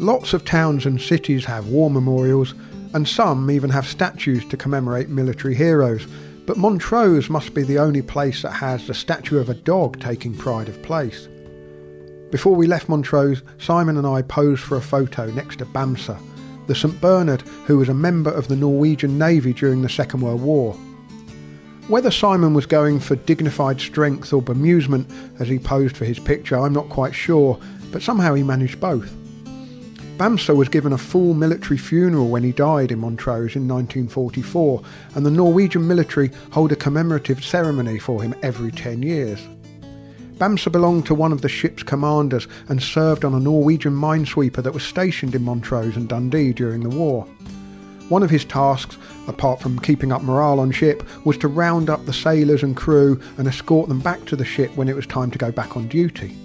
Lots of towns and cities have war memorials, and some even have statues to commemorate military heroes, but Montrose must be the only place that has the statue of a dog taking pride of place. Before we left Montrose, Simon and I posed for a photo next to Bamse, the St Bernard who was a member of the Norwegian Navy during the Second World War. Whether Simon was going for dignified strength or bemusement as he posed for his picture, I'm not quite sure, but somehow he managed both. Bamse was given a full military funeral when he died in Montrose in 1944, and the Norwegian military hold a commemorative ceremony for him every 10 years. Bamse belonged to one of the ship's commanders and served on a Norwegian minesweeper that was stationed in Montrose and Dundee during the war. One of his tasks, apart from keeping up morale on ship, was to round up the sailors and crew and escort them back to the ship when it was time to go back on duty.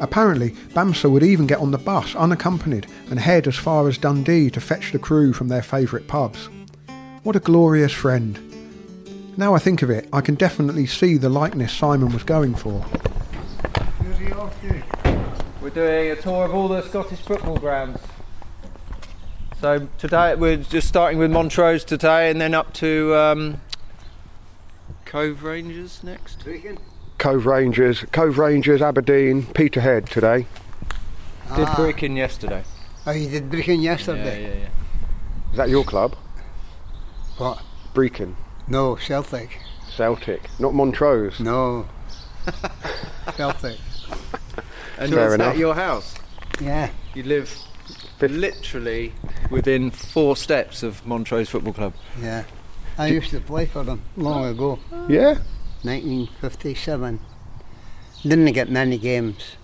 Apparently, Bamse would even get on the bus unaccompanied and head as far as Dundee to fetch the crew from their favourite pubs. What a glorious friend. Now I think of it, I can definitely see the likeness Simon was going for. We're doing a tour of all the Scottish football grounds. So today we're just starting with Montrose today, and then up to um, Cove Rangers next. Cove Rangers, Cove Rangers, Aberdeen, Peterhead today. Did ah. Brechin yesterday. Oh, you did Brechin Yeah, yesterday? yeah, yeah. Is that your club? What? Brechin, No, Celtic. Celtic, not Montrose. No. Celtic. And Fair is enough. that your house? Yeah. You live Fifth- literally within four steps of Montrose Football Club. Yeah. I used to play for them long ago, Yeah? 1957. Didn't get many games.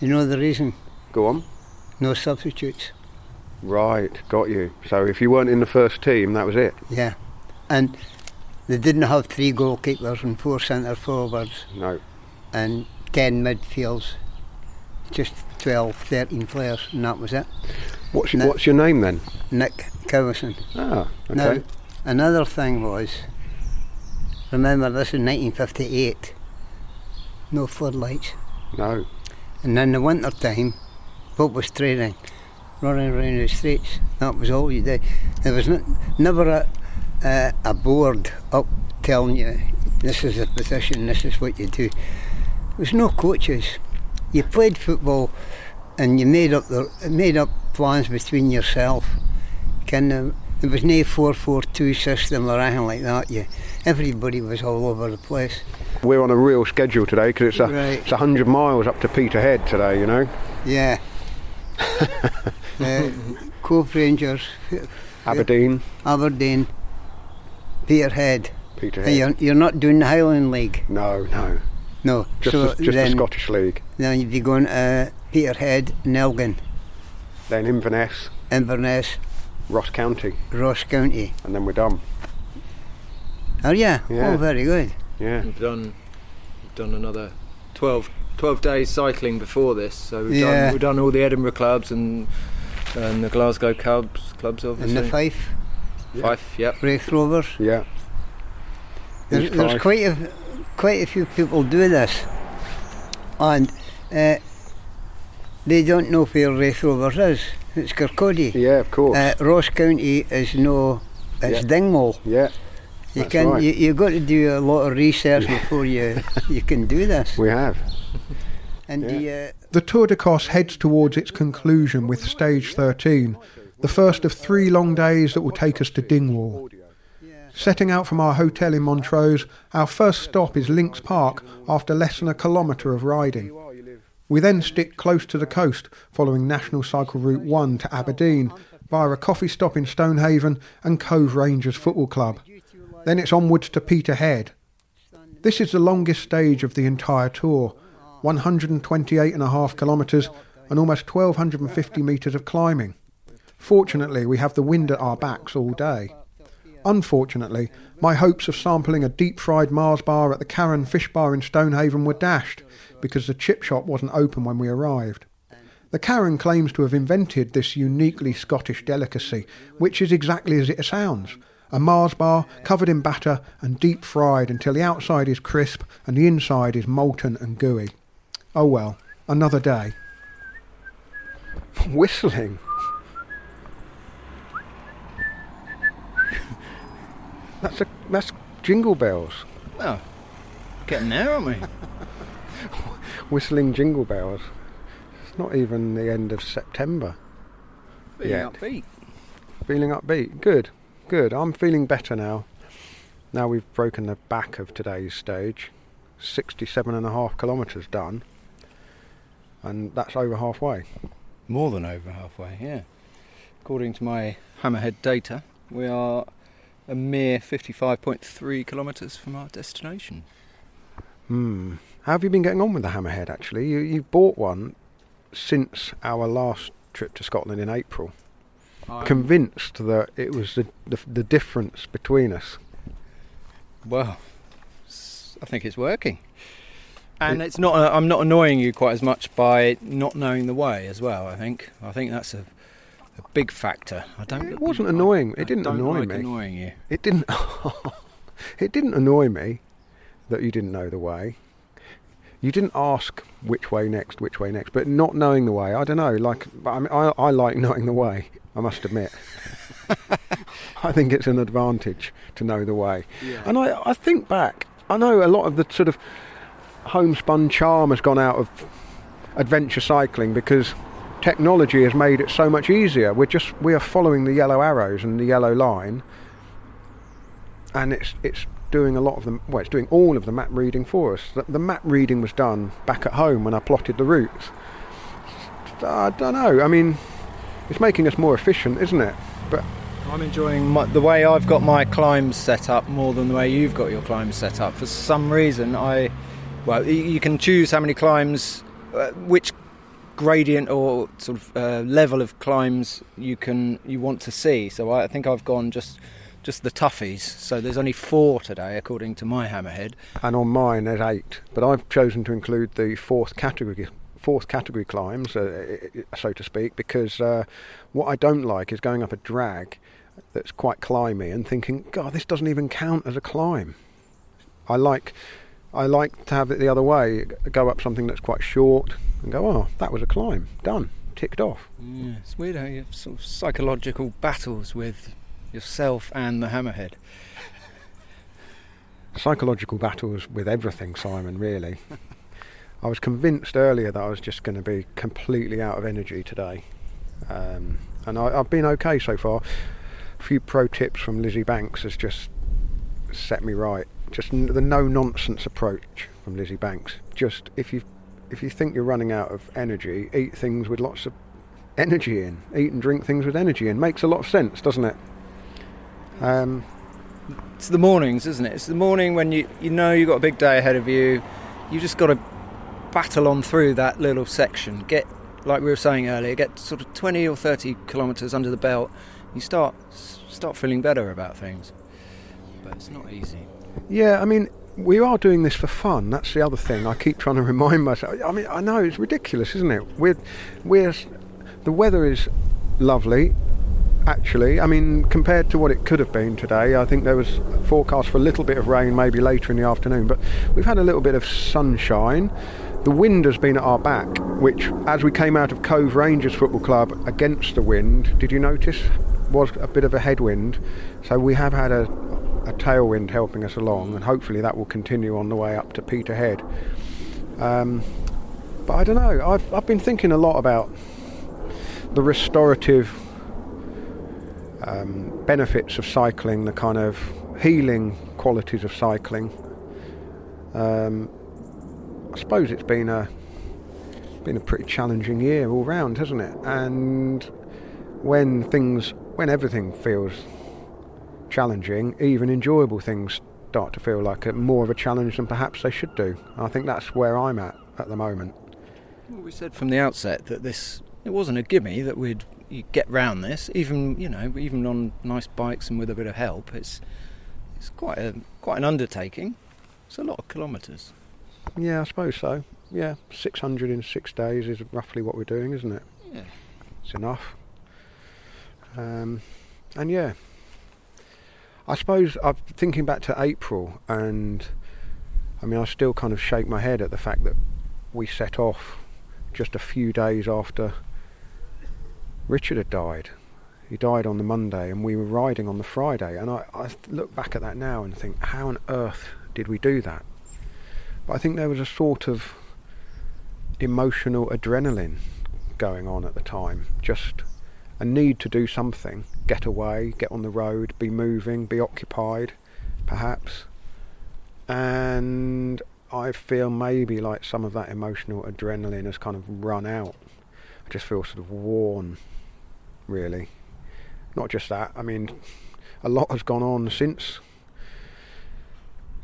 You know the reason? Go on. No substitutes. Right, got you. So if you weren't in the first team, that was it. Yeah. And they didn't have three goalkeepers and four centre forwards No. and 10 midfields. Just 12, 13 players, and that was it. What's your, what's your name then? Nick Cowison. Ah, okay. Now, another thing was, remember this is 1958, no floodlights. No. And in the winter time, what was training? Running around the streets. That was all you did. There was n- never a, uh, a board up telling you this is the position, this is what you do. There was no coaches. You played football and you made up the made up plans between yourself. Of, there was no four four two system or anything like that. You, everybody was all over the place. We're on a real schedule today because it's a Right. it's a hundred miles up to Peterhead today. You know, Yeah. uh, Cove Rangers, Aberdeen, Aberdeen, Peterhead. Peterhead. You're, you're not doing the Highland League, No, no, no. just so the, just then, the Scottish League. then you'd be going uh, Peterhead, Nelgan, Then Inverness, Inverness, Ross County, Ross County. and then we're done. Oh yeah. Yeah. Oh, very good. Yeah. We've done we've done another 12, 12 days cycling before this, so we've Yeah. done we've done all the Edinburgh clubs and and the Glasgow clubs clubs obviously. And the Fife, Fife, yep. Raith Rovers. Yeah. There's, there's quite a quite a few people do this, and uh, they don't know where Raith Rovers is. It's Kirkcaldy. Yeah, of course. Uh, Ross County is no, it's Yeah. Dingwall. yeah, You That's can right. you you got to do a lot of research before you you can do this. we have. And the uh, The Tour d'Écosse heads towards its conclusion with stage 13, the first of three long days that will take us to Dingwall. Setting out from our hotel in Montrose, our first stop is Links Park after less than a kilometre of riding. We then stick close to the coast, following National Cycle Route 1 to Aberdeen, via a coffee stop in Stonehaven and Cove Rangers Football Club. Then it's onwards to Peterhead. This is the longest stage of the entire tour, 128 and a half kilometres and almost 1250 metres of climbing. Fortunately, we have the wind at our backs all day. Unfortunately, my hopes of sampling a deep fried Mars bar at the Carron Fish Bar in Stonehaven were dashed because the chip shop wasn't open when we arrived. The Carron claims to have invented this uniquely Scottish delicacy, which is exactly as it sounds a Mars bar covered in batter and deep fried until the outside is crisp and the inside is molten and gooey. Oh well, another day. whistling. that's a that's jingle bells. Well, getting there, aren't we? Whistling jingle bells. It's not even the end of September. Feeling Yeah. upbeat. Feeling upbeat. Good. Good. I'm feeling better now. Now we've broken the back of today's stage. 67 and a half kilometres done. And that's over halfway. More than over halfway, yeah. According to my Hammerhead data, we are a mere 55.3 kilometres from our destination. Hmm. How have you been getting on with the hammerhead actually? You, you've bought one since our last trip to Scotland in April. Convinced that it was the, the, the difference between us. Well, I think it's working. And it's not. Uh, I'm not annoying you quite as much by not knowing the way as well. I think. I think that's a, a big factor. I don't. It wasn't annoying. It I didn't don't annoy like me. Annoying you. It didn't. it didn't annoy me that you didn't know the way. You didn't ask which way next, which way next, but not knowing the way. I don't know. Like, I, mean, I, I like knowing the way. I must admit. I think it's an advantage to know the way. And I, I think back. I know a lot of the sort of homespun charm has gone out of adventure cycling because technology has made it so much easier. We're just we are following the yellow arrows and the yellow line, and it's it's doing a lot of them. Well, it's doing all of the map reading for us. The, the map reading was done back at home when I plotted the routes. I don't know. I mean, it's making us more efficient, isn't it? But I'm enjoying my, the way I've got my climbs set up more than the way you've got your climbs set up. For some reason, I well, you can choose how many climbs, uh, which gradient or sort of uh, level of climbs you can you want to see. So I think I've gone just just the toughies. So there's only four today, according to my hammerhead. and on mine there's eight. But I've chosen to include the fourth category, fourth category climbs, uh, so to speak, because uh, what I don't like is going up a drag that's quite climby and thinking, God, this doesn't even count as a climb. I like, I like to have it the other way. Go up something that's quite short and go, oh, that was a climb, done, ticked off. Yeah, it's weird how you have sort of psychological battles with yourself and the hammerhead. psychological battles with everything, Simon, really. I was convinced earlier that I was just going to be completely out of energy today. Um, and I, I've been okay so far. A few pro tips from Lizzie Banks has just set me right. Just n- the no nonsense approach from Lizzie Banks. Just if you if you think you're running out of energy, eat things with lots of energy in. Eat and drink things with energy in. Makes a lot of sense, doesn't it? Um, It's the mornings, isn't it? It's the morning when you you know you've got a big day ahead of you. You just got to battle on through that little section. Get like we were saying earlier, get sort of 20 or 30 kilometres under the belt. You start start feeling better about things. But it's not easy. Yeah, I mean, we are doing this for fun. That's the other thing. I keep trying to remind myself. I mean, I know it's ridiculous, isn't it? We're, we're, the weather is lovely, actually. I mean, compared to what it could have been today, I think there was forecast for a little bit of rain maybe later in the afternoon, but we've had a little bit of sunshine. The wind has been at our back, which, as we came out of Cove Rangers Football Club against the wind, did you notice? Was a bit of a headwind. So we have had a, a tailwind helping us along, and hopefully that will continue on the way up to Peterhead. Um, but I don't know. I've I've been thinking a lot about the restorative um, benefits of cycling, the kind of healing qualities of cycling. Um, I suppose it's been a been a pretty challenging year all round, hasn't it? And when things, when everything feels challenging, even enjoyable things start to feel like a, more of a challenge than perhaps they should do. I think that's where I'm at at the moment. Well, we said from the outset that this it wasn't a gimme that we'd you get round this, even you know, even on nice bikes and with a bit of help. It's it's quite a quite an undertaking. It's a lot of kilometres. Yeah, I suppose so. Yeah, 600 in six days is roughly what we're doing, isn't it? Yeah. It's enough. Um, and yeah, I suppose I'm thinking back to April, and I mean, I still kind of shake my head at the fact that we set off just a few days after Richard had died. He died on the Monday, and we were riding on the Friday. And I, I look back at that now and think, how on earth did we do that? But I think there was a sort of emotional adrenaline going on at the time. Just a need to do something, get away, get on the road, be moving, be occupied, perhaps. And I feel maybe like some of that emotional adrenaline has kind of run out. I just feel sort of worn, really. Not just that, I mean, a lot has gone on since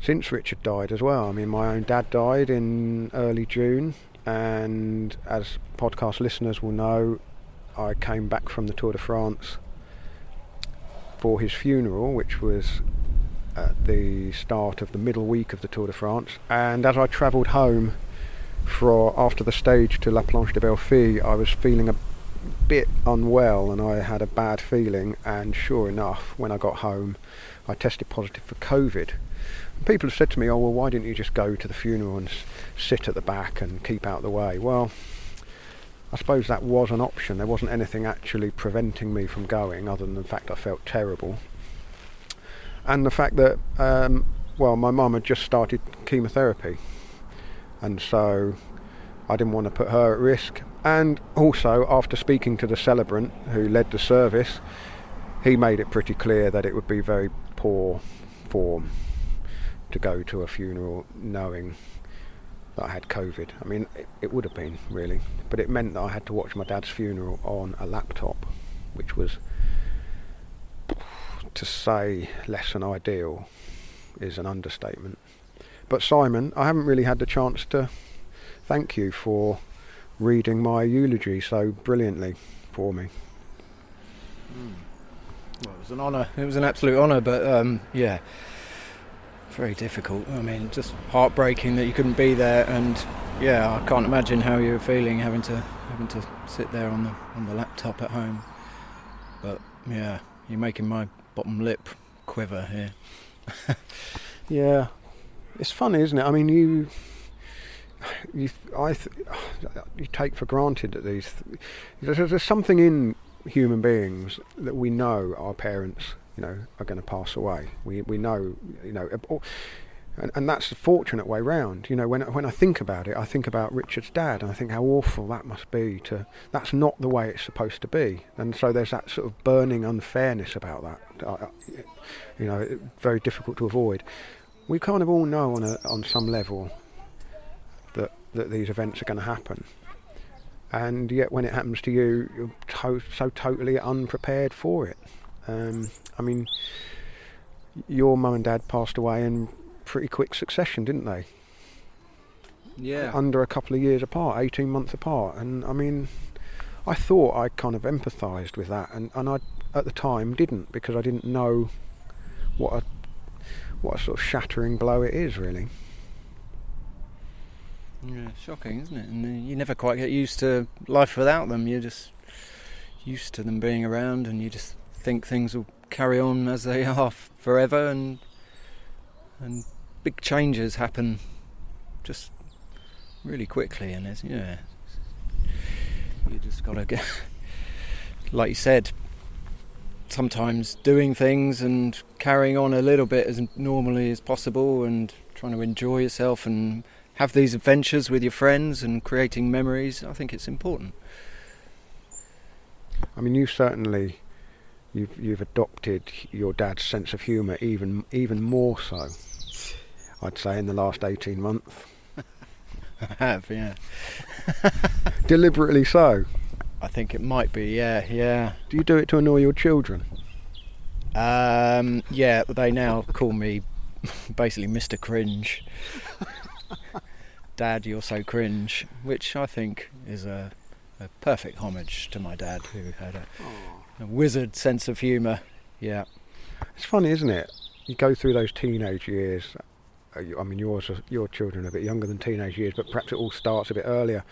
since Richard died as well. I mean, my own dad died in early June, and as podcast listeners will know, I came back from the Tour de France for his funeral, which was at the start of the middle week of the Tour de France. And as I travelled home for after the stage to La Planche de Belfi, I was feeling a bit unwell and I had a bad feeling. And sure enough, when I got home, I tested positive for COVID. And people have said to me, "Oh well, why didn't you just go to the funeral and sit at the back and keep out of the way?" Well. I suppose that was an option. There wasn't anything actually preventing me from going, other than the fact I felt terrible and the fact that um, well, my mum had just started chemotherapy, and so I didn't want to put her at risk. And also, after speaking to the celebrant who led the service, he made it pretty clear that it would be very poor form to go to a funeral knowing that I had COVID. I mean, it, it would have been really, but it meant that I had to watch my dad's funeral on a laptop, which was to say less than ideal is an understatement. But Simon, I haven't really had the chance to thank you for reading my eulogy so brilliantly for me. Mm. Well, it was an honour. It was an absolute honour, but um, yeah, very difficult. I mean, just heartbreaking that you couldn't be there, and yeah, I can't imagine how you were feeling having to having to sit there on the on the laptop at home. But yeah, you're making my bottom lip quiver here. yeah, it's funny, isn't it? I mean, you, you, I, th- you take for granted that these. There's, there's something in human beings that we know our parents, you know, are going to pass away. We we know, you know, and, and that's the fortunate way round. You know, when when I think about it, I think about Richard's dad, and I think how awful that must be. To that's not the way it's supposed to be, and so there's that sort of burning unfairness about that. Uh, you know, very difficult to avoid. We kind of all know on a, on some level that these events are going to happen, and yet when it happens to you, you're to- so totally unprepared for it. Um, I mean, your mum and dad passed away in pretty quick succession, didn't they? Yeah. Under a couple of years apart, 18 months apart. And I mean, I thought I kind of empathised with that, and, and I at the time didn't because I didn't know what a what a sort of shattering blow it is, really. Yeah, shocking, isn't it? And you never quite get used to life without them. You're just used to them being around, and you just think things will carry on as they are forever, and and big changes happen just really quickly, and it's yeah, you just gotta get, like you said, sometimes doing things and carrying on a little bit as normally as possible, and trying to enjoy yourself and have these adventures with your friends and creating memories. I think it's important. I mean, you certainly you've you've adopted your dad's sense of humour even even more so. I'd say in the last 18 months. I have, yeah. Deliberately so. I think it might be, yeah, yeah. Do you do it to annoy your children? Um, yeah, they now call me basically Mr. Cringe. Dad, you're so cringe, which I think is a, a perfect homage to my dad, who had a, a wizard sense of humour. Yeah. It's funny, isn't it? You go through those teenage years uh, I mean, yours, your children are a bit younger than teenage years, but perhaps it all starts a bit earlier.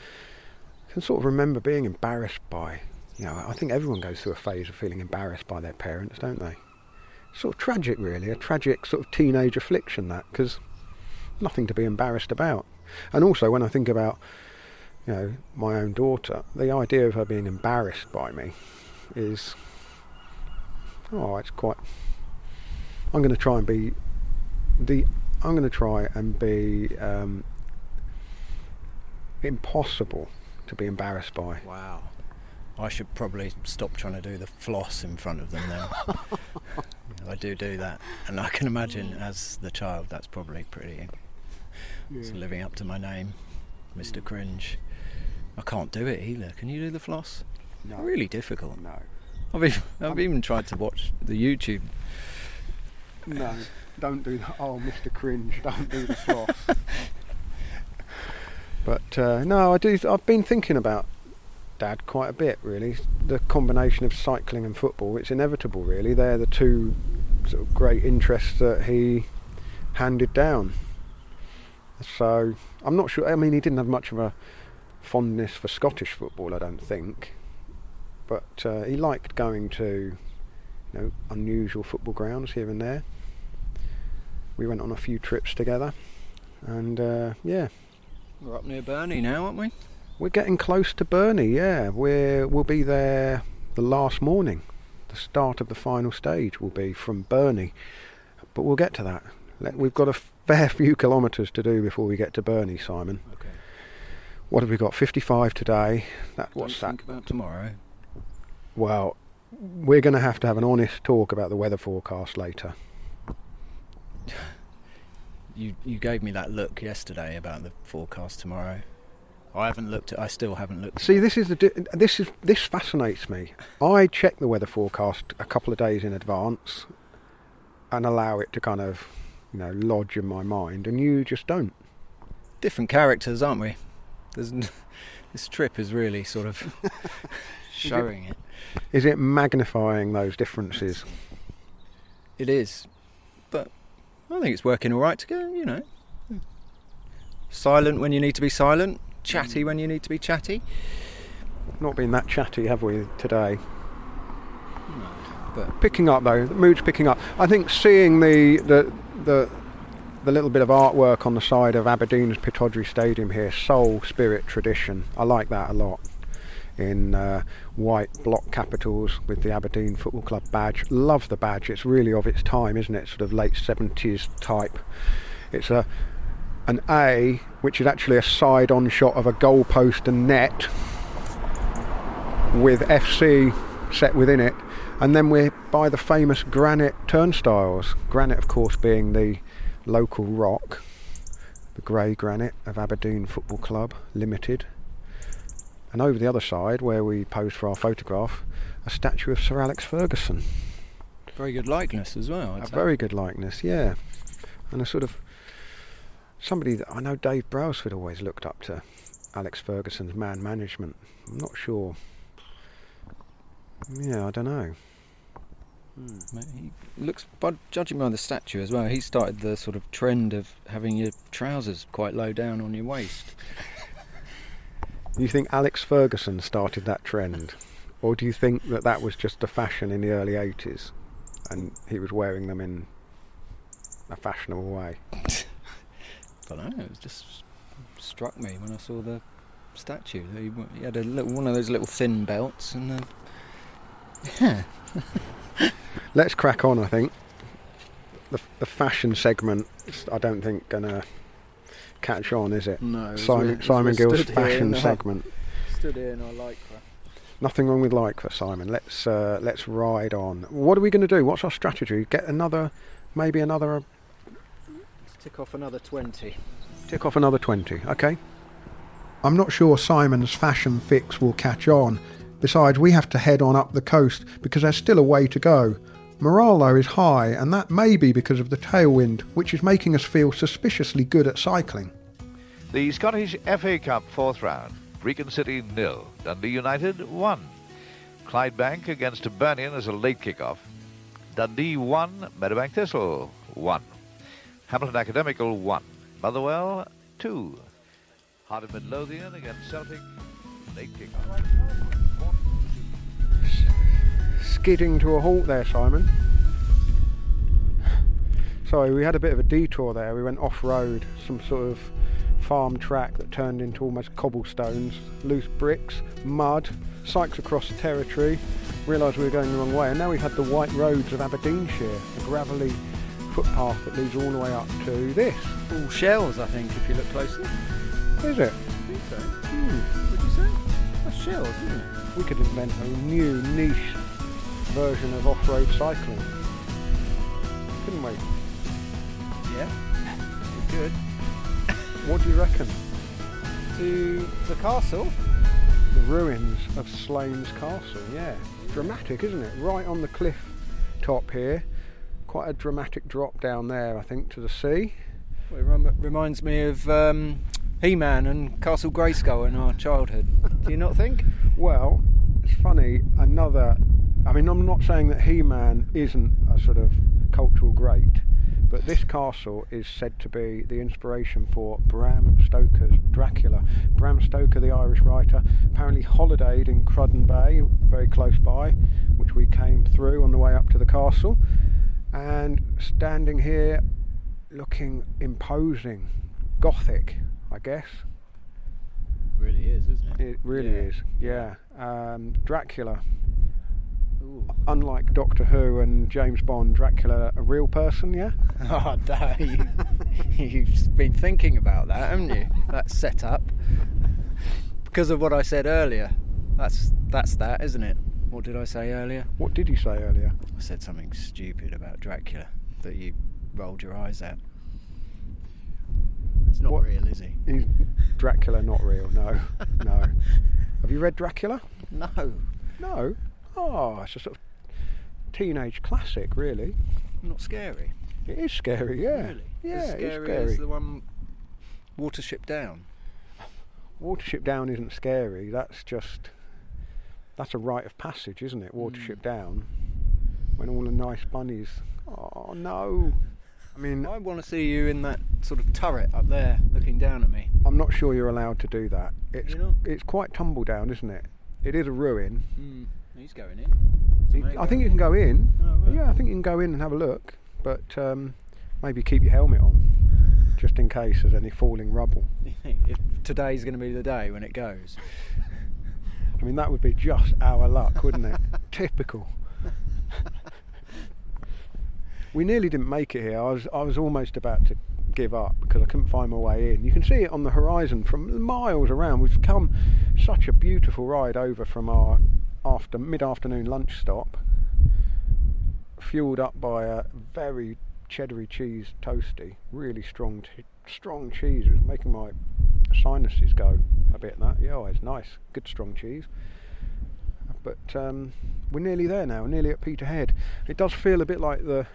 I can sort of remember being embarrassed by, you know, I think everyone goes through a phase of feeling embarrassed by their parents, don't they? Sort of tragic, really, a tragic sort of teenage affliction, that, because nothing to be embarrassed about. And also, when I think about you know, my own daughter, the idea of her being embarrassed by me is, oh, it's quite. I'm going to try and be the. I'm going to try and be um, impossible to be embarrassed by. Wow. I should probably stop trying to do the floss in front of them then. I do do that, and I can imagine as the child that's probably pretty. It's living up to my name, Mr. Cringe. I can't do it either. Can you do the floss? No. Really difficult. No. I've even, I've even tried to watch the YouTube. No. Don't do that. Oh, Mr. Cringe, don't do the floss. but uh, no, I do. I've been thinking about Dad quite a bit, really. The combination of cycling and football, it's inevitable, really. They're the two sort of great interests that he handed down. So I'm not sure. I mean, he didn't have much of a fondness for Scottish football, I don't think. But uh, he liked going to, you know, unusual football grounds here and there. We went on a few trips together, and uh, yeah, We're up near Birnie now, aren't we? we're getting close to Birnie. Yeah, we're we'll be there the last morning. The start of the final stage will be from Birnie, but we'll get to that. Let- We've got a fair few kilometres to do before we get to Birnie, Simon. Okay. What have we got? 55 today. That what's that? think about tomorrow. Well, we're going to have to have an honest talk about the weather forecast later. You you gave me that look yesterday about the forecast tomorrow. I haven't looked at. I still haven't looked. See, this is the this is this fascinates me. I check the weather forecast a couple of days in advance and allow it to kind of, you know, lodge in my mind, and you just don't. different characters, aren't we? There's n- this trip is really sort of showing it. Is it magnifying those differences? It is, but I think it's working all right to go. You know, silent when you need to be silent, chatty when you need to be chatty. Not been that chatty, have we today? But Picking up though, the mood's picking up. I think seeing the the the the little bit of artwork on the side of Aberdeen's Pittodrie Stadium here, soul, spirit, tradition. I like that a lot. In uh, white block capitals with the Aberdeen Football Club badge. Love the badge. It's really of its time, isn't it? Sort of late seventies type. It's a an A, which is actually a side-on shot of a goalpost and net with FC set within it, and then we're by the famous granite turnstiles. Granite, of course, being the local rock, the grey granite of Aberdeen Football Club Limited. And over the other side, where we posed for our photograph, a statue of Sir Alex Ferguson. very good likeness as well. I'd A say. very good likeness, yeah. And a sort of somebody that I know Dave Brailsford always looked up to Alex Ferguson's man management. I'm not sure. Yeah, I don't know. He looks, by judging by the statue as well, he started the sort of trend of having your trousers quite low down on your waist. Do you think Alex Ferguson started that trend? Or do you think that that was just a fashion in the early 80s and he was wearing them in a fashionable way? I don't know. It just struck me when I saw the statue. He, had a little, one of those little thin belts, and uh, yeah, Let's crack on, I think. The, the fashion segment, I don't think, gonna catch on, is it? no. Simon, Simon Gill's fashion segment. Stood here and I like that. Nothing wrong with like for Simon. Let's uh, let's ride on. What are we going to do? What's our strategy? Get another, maybe another, Let's tick off another twenty. tick off another twenty. Okay. I'm not sure Simon's fashion fix will catch on. Besides, we have to head on up the coast because there's still a way to go. Morale though is high, and that may be because of the tailwind, which is making us feel suspiciously good at cycling. The Scottish FA Cup fourth round. Brechin City nil. Dundee United one. Clydebank against Hibernian as a late kickoff. Dundee one. Meadowbank Thistle one. Hamilton Academical one. Motherwell two. Heart of Midlothian against Celtic late kickoff. Skidding to a halt there, Simon. Sorry, we had a bit of a detour there. We went off road, some sort of farm track that turned into almost cobblestones, loose bricks, mud, Sykes across the territory, realised we were going the wrong way, and now we've had the white roads of Aberdeenshire, a gravelly footpath that leads all the way up to this. All shells, I think, if you look closely. Is it? I think so. Hmm. Would you say? That's shells, isn't it? We could invent a new niche version of off-road cycling, couldn't we? Yeah. Good. What do you reckon? To the castle. The ruins of Slains Castle, yeah. Dramatic, isn't it? Right on the cliff top here. Quite a dramatic drop down there, I think, to the sea. Well, it rem- reminds me of um, He-Man and Castle Grayskull in our childhood. Do you not think? Well, it's funny, another. I mean, I'm not saying that He Man isn't a sort of cultural great, but this castle is said to be the inspiration for Bram Stoker's Dracula. Bram Stoker, the Irish writer, apparently holidayed in Cruden Bay, very close by, which we came through on the way up to the castle. And standing here, looking imposing, gothic, I guess. really is, isn't It really Yeah. is, yeah. Um, Dracula, Ooh. unlike Doctor Who and James Bond, Dracula a real person, yeah? Oh, da- you, you've been thinking about that, haven't you? That setup. Because of what I said earlier. That's that's that, isn't it? What did I say earlier? What did you say earlier? I said something stupid about Dracula that you rolled your eyes at. It's not What- real, is he? Is Dracula not real? No, no. Have you read Dracula? No, No. Oh, it's a sort of teenage classic, really. not scary. It is scary, yeah. Really? Yeah, as it's scary, scary. as the one Watership Down. Watership Down isn't scary. That's just that's a rite of passage, isn't it? Watership Down, when all the nice bunnies. Oh no! I mean, I want to see you in that sort of turret up there, looking down at me. I'm not sure you're allowed to do that. It's it's quite tumble down, isn't it? It is a ruin. Mm, he's going in. Maybe I think you can go in. Oh, right. Yeah, I think you can go in and have a look, but um, maybe keep your helmet on, just in case there's any falling rubble. You think if today's going to be the day when it goes? I mean, that would be just our luck, wouldn't it? Typical. we nearly didn't make it here. I was I was almost about to give up because I couldn't find my way in. You can see it on the horizon from miles around. We've come such a beautiful ride over from our after mid-afternoon lunch stop, fueled up by a very cheddary cheese toasty, really strong strong cheese. It was making my sinuses go a bit. That yeah, oh, it's nice, good strong cheese. But um, we're nearly there now, nearly at Peterhead. It does feel a bit like the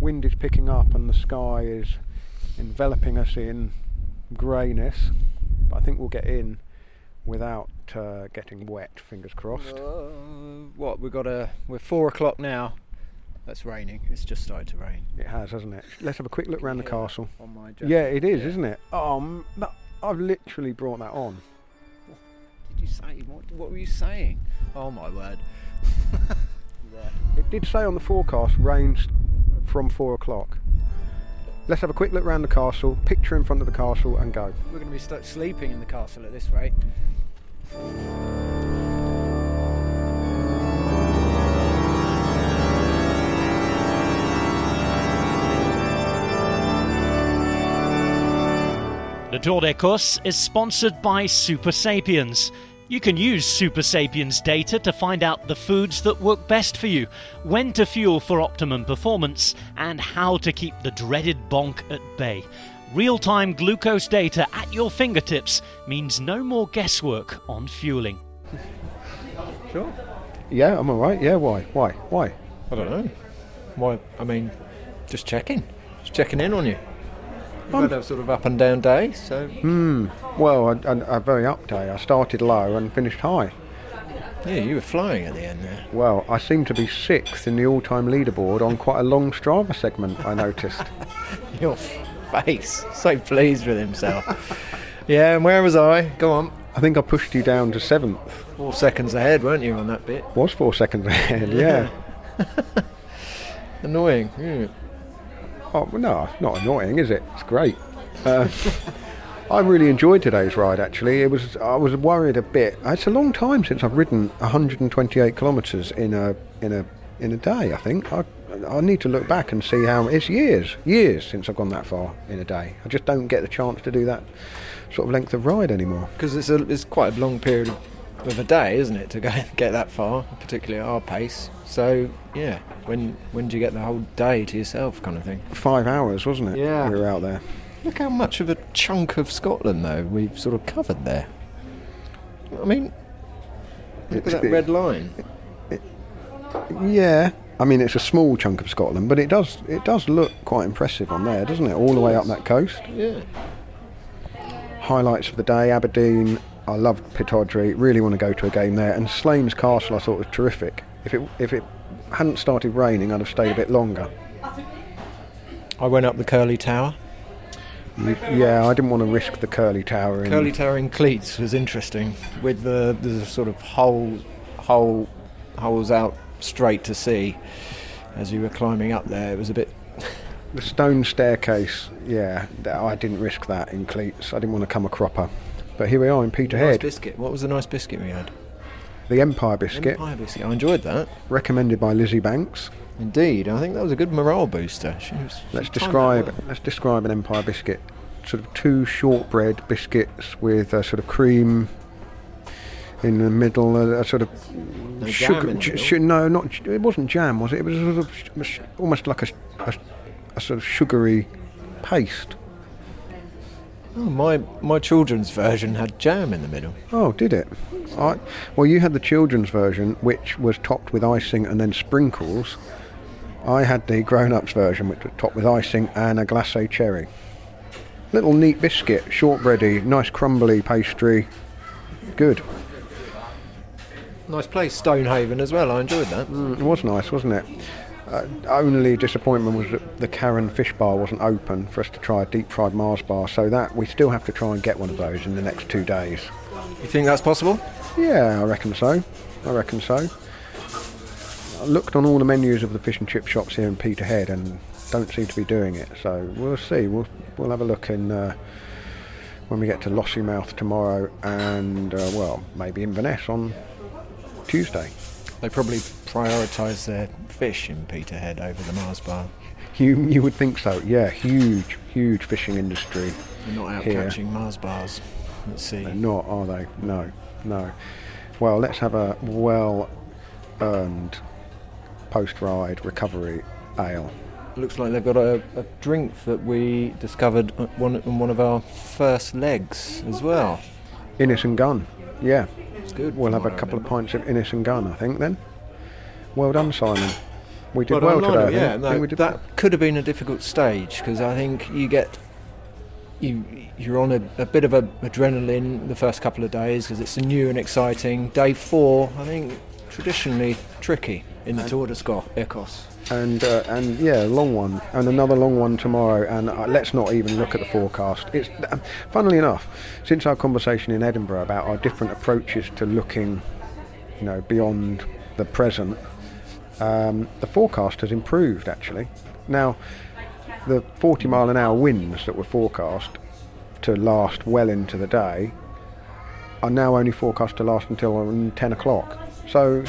wind is picking up and the sky is enveloping us in greyness. But I think we'll get in without uh, getting wet. Fingers crossed. Uh, what we've got a we're four o'clock now. That's raining. It's just started to rain. It has, hasn't it? Let's have a quick look around the castle. On my jacket. Yeah, it is, Yeah. isn't it? Um, that, I've literally brought that on. What Did you say what? What were you saying? Oh my word. It did say on the forecast rains from four o'clock. Let's have a quick look around the castle, picture in front of the castle, and go. We're going to be sleeping in the castle at this rate. The Tour d'Écosse is sponsored by Supersapiens. You can use Supersapiens data to find out the foods that work best for you, when to fuel for optimum performance, and how to keep the dreaded bonk at bay. Real time glucose data at your fingertips means no more guesswork on fueling. Sure. Yeah, I'm all right. Yeah, why? Why? Why? I don't know. Why? I mean, just checking. Just checking in on you. You've had a sort of up and down day, so Hmm. Well, a, a, a very up day. I started low and finished high. yeah, you were flying at the end there. Well, I seem to be sixth in the all-time leaderboard on quite a long Strava segment. I noticed. Your face, so pleased with himself. yeah, and where was I? Go on. I think I pushed you down to seventh. Four seconds ahead, weren't you, on that bit? Was four seconds ahead. Yeah. Annoying. Yeah. Oh no, not annoying, is it? It's great. Uh, I really enjoyed today's ride. Actually, it was. I was worried a bit. It's a long time since I've ridden 128 kilometres in a in a in a day. I think I I need to look back and see how it's years years since I've gone that far in a day. I just don't get the chance to do that sort of length of ride anymore. Because it's a it's quite a long period of, a day, isn't it, to go get that far, particularly at our pace. So yeah, when when do you get the whole day to yourself, kind of thing? Five hours, wasn't it? Yeah. we were out there. Look how much of a chunk of Scotland though we've sort of covered there. I mean, look It's at that red line. Yeah, I mean it's a small chunk of Scotland, but it does it does look quite impressive on there, doesn't it? All the way up that coast. Yeah. Highlights of the day: Aberdeen. I loved Pittodrie. Really want to go to a game there. And Slains Castle, I thought was terrific. If it if it hadn't started raining, I'd have stayed a bit longer. I went up the Curly Tower. Yeah, I didn't want to risk the Curly Tower. In, Curly Tower in cleats was interesting, with the the sort of hole hole holes out straight to sea. As you were climbing up there, it was a bit. The stone staircase. Yeah, I didn't risk that in cleats. I didn't want to come a cropper. But here we are in Nice Peterhead. biscuit. What was the nice biscuit we had? The Empire biscuit, Empire biscuit. I enjoyed that. recommended by Lizzie Banks. Indeed, I think that was a good morale booster. She was, Let's she that describe well. let's describe an Empire biscuit. Sort of two shortbread biscuits with a sort of cream in the middle, a, a sort of No jam sugar. ch- no, not it wasn't jam, was it? It was sort of almost like a, a, a sort of sugary paste. Oh, my my children's version had jam in the middle. Oh, did it? I, well, you had the children's version, which was topped with icing and then sprinkles. I had the grown-ups version, which was topped with icing and a glacé cherry. Little neat biscuit, shortbready, nice crumbly pastry. Good. Nice place, Stonehaven as well. I enjoyed that. Mm, it was nice, wasn't it? Uh, only disappointment was that the Carron fish bar wasn't open for us to try a deep fried Mars bar, so that we still have to try and get one of those in the next two days. You think that's possible? Yeah, I reckon so. I reckon so. I looked on all the menus of the fish and chip shops here in Peterhead and don't seem to be doing it. So we'll see. We'll we'll have a look in uh, when we get to Lossiemouth tomorrow, and uh, well, maybe Inverness on Tuesday. They probably prioritise their fish in Peterhead over the Mars bar. You you would think so? Yeah, huge huge fishing industry. They're not out Here. catching Mars bars. Let's see. They're not, are they? No, no. Well, let's have a well earned post ride recovery ale. Looks like they've got a, a drink that we discovered on one, on one of our first legs as well. Innis and Gunn. Yeah, good. we'll have a from what I couple of pints of Innis and Gunn, I think, then. Well done, Simon. We did Well well, today. I Lionel, think. yeah, no, that could have been a difficult stage because I think you get you you're on a, a bit of a adrenaline the first couple of days because it's new and exciting. Day four, I think, traditionally tricky in the Tour de Sco- Ecos. And uh, and yeah, long one, and another long one tomorrow. And uh, let's not even look at the forecast. It's uh, funnily enough, since our conversation in Edinburgh about our different approaches to looking, you know, beyond the present, um, the forecast has improved actually. Now, the 40 mile an hour winds that were forecast to last well into the day are now only forecast to last until um, 10 o'clock. So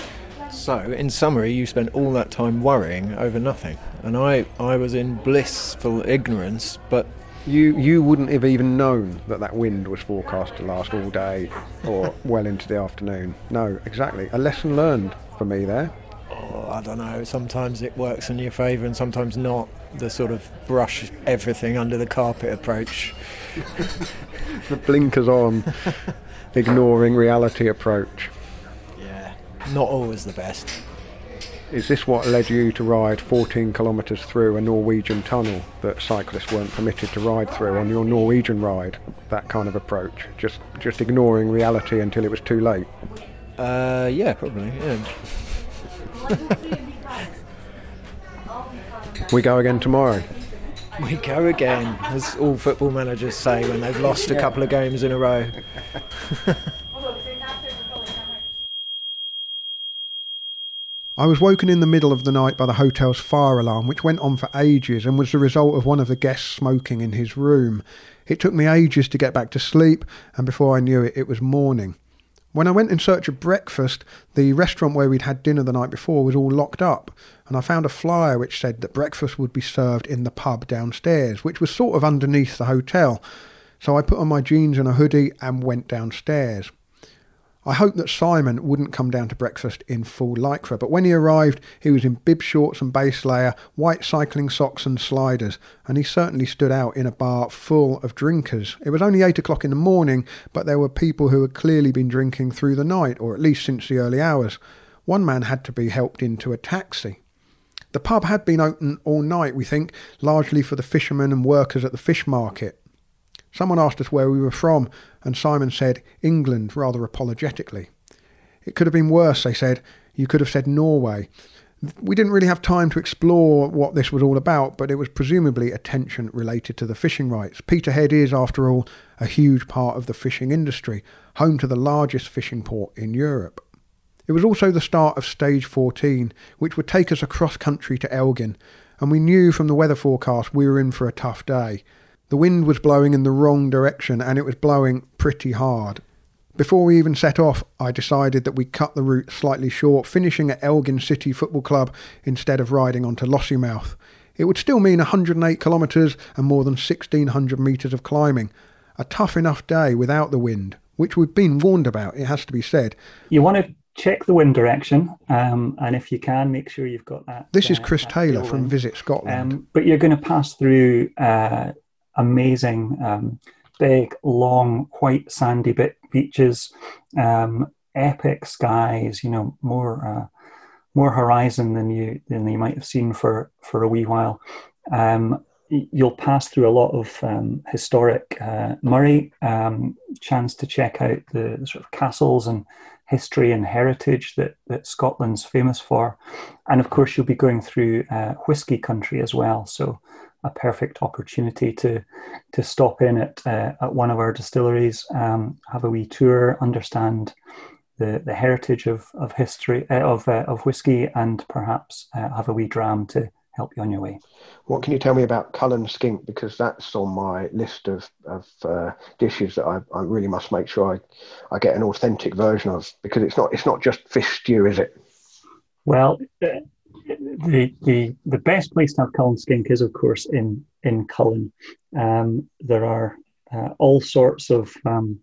So, in summary, you spent all that time worrying over nothing, and I I was in blissful ignorance, but You you wouldn't have even known that that wind was forecast to last all day or well into the afternoon. No, exactly. A lesson learned for me there. Oh, I don't know. Sometimes it works in your favour, and sometimes not. The sort of brush everything under the carpet approach. The blinkers on, ignoring reality approach. Not always the best. Is this what led you to ride 14 kilometres through a Norwegian tunnel that cyclists weren't permitted to ride through on your Norwegian ride? That kind of approach, just just ignoring reality until it was too late. Uh, yeah, probably. Yeah. We go again tomorrow. We go again, as all football managers say when they've lost a couple of games in a row. I was woken in the middle of the night by the hotel's fire alarm, which went on for ages and was the result of one of the guests smoking in his room. It took me ages to get back to sleep, and before I knew it, it was morning. When I went in search of breakfast, the restaurant where we'd had dinner the night before was all locked up, and I found a flyer which said that breakfast would be served in the pub downstairs, which was sort of underneath the hotel. So I put on my jeans and a hoodie and went downstairs. I hoped that Simon wouldn't come down to breakfast in full lycra, but when he arrived, he was in bib shorts and base layer, white cycling socks and sliders, and he certainly stood out in a bar full of drinkers. It was only eight o'clock in the morning, but there were people who had clearly been drinking through the night, or at least since the early hours. One man had to be helped into a taxi. The pub had been open all night, we think, largely for the fishermen and workers at the fish market. Someone asked us where we were from, and Simon said England rather apologetically. It could have been worse, they said. You could have said Norway. We didn't really have time to explore what this was all about, but it was presumably a tension related to the fishing rights. Peterhead is, after all, a huge part of the fishing industry, home to the largest fishing port in Europe. It was also the start of stage 14, which would take us across country to Elgin, and we knew from the weather forecast we were in for a tough day. The wind was blowing in the wrong direction and it was blowing pretty hard. Before we even set off, I decided that we cut the route slightly short, finishing at Elgin City Football Club instead of riding on to Lossiemouth. It would still mean 108 kilometres and more than 1600 metres of climbing. A tough enough day without the wind, which we've been warned about, it has to be said. You want to check the wind direction, um, and if you can, make sure you've got that. This is uh, Chris Taylor from Visit Scotland. Um, but you're going to pass through uh, amazing, um, big, long, white, sandy bit beaches, um, epic skies. You know, more uh, more horizon than you than you might have seen for for a wee while. Um, you'll pass through a lot of um, historic uh, Moray. Um, chance to check out the, sort of castles and history and heritage that, that Scotland's famous for. And of course, you'll be going through uh, whisky country as well. So, a perfect opportunity to to stop in at uh, at one of our distilleries, um, have a wee tour, understand the, the heritage of of history uh, of uh, of whiskey, and perhaps uh, have a wee dram to help you on your way. What can you tell me about Cullen skink? Because that's on my list of, of uh, dishes that I, I really must make sure I, I get an authentic version of. Because it's not it's not just fish stew, is it? Well, the the the best place to have Cullen skink is, of course, in in Cullen. Um, there are uh, all sorts of um,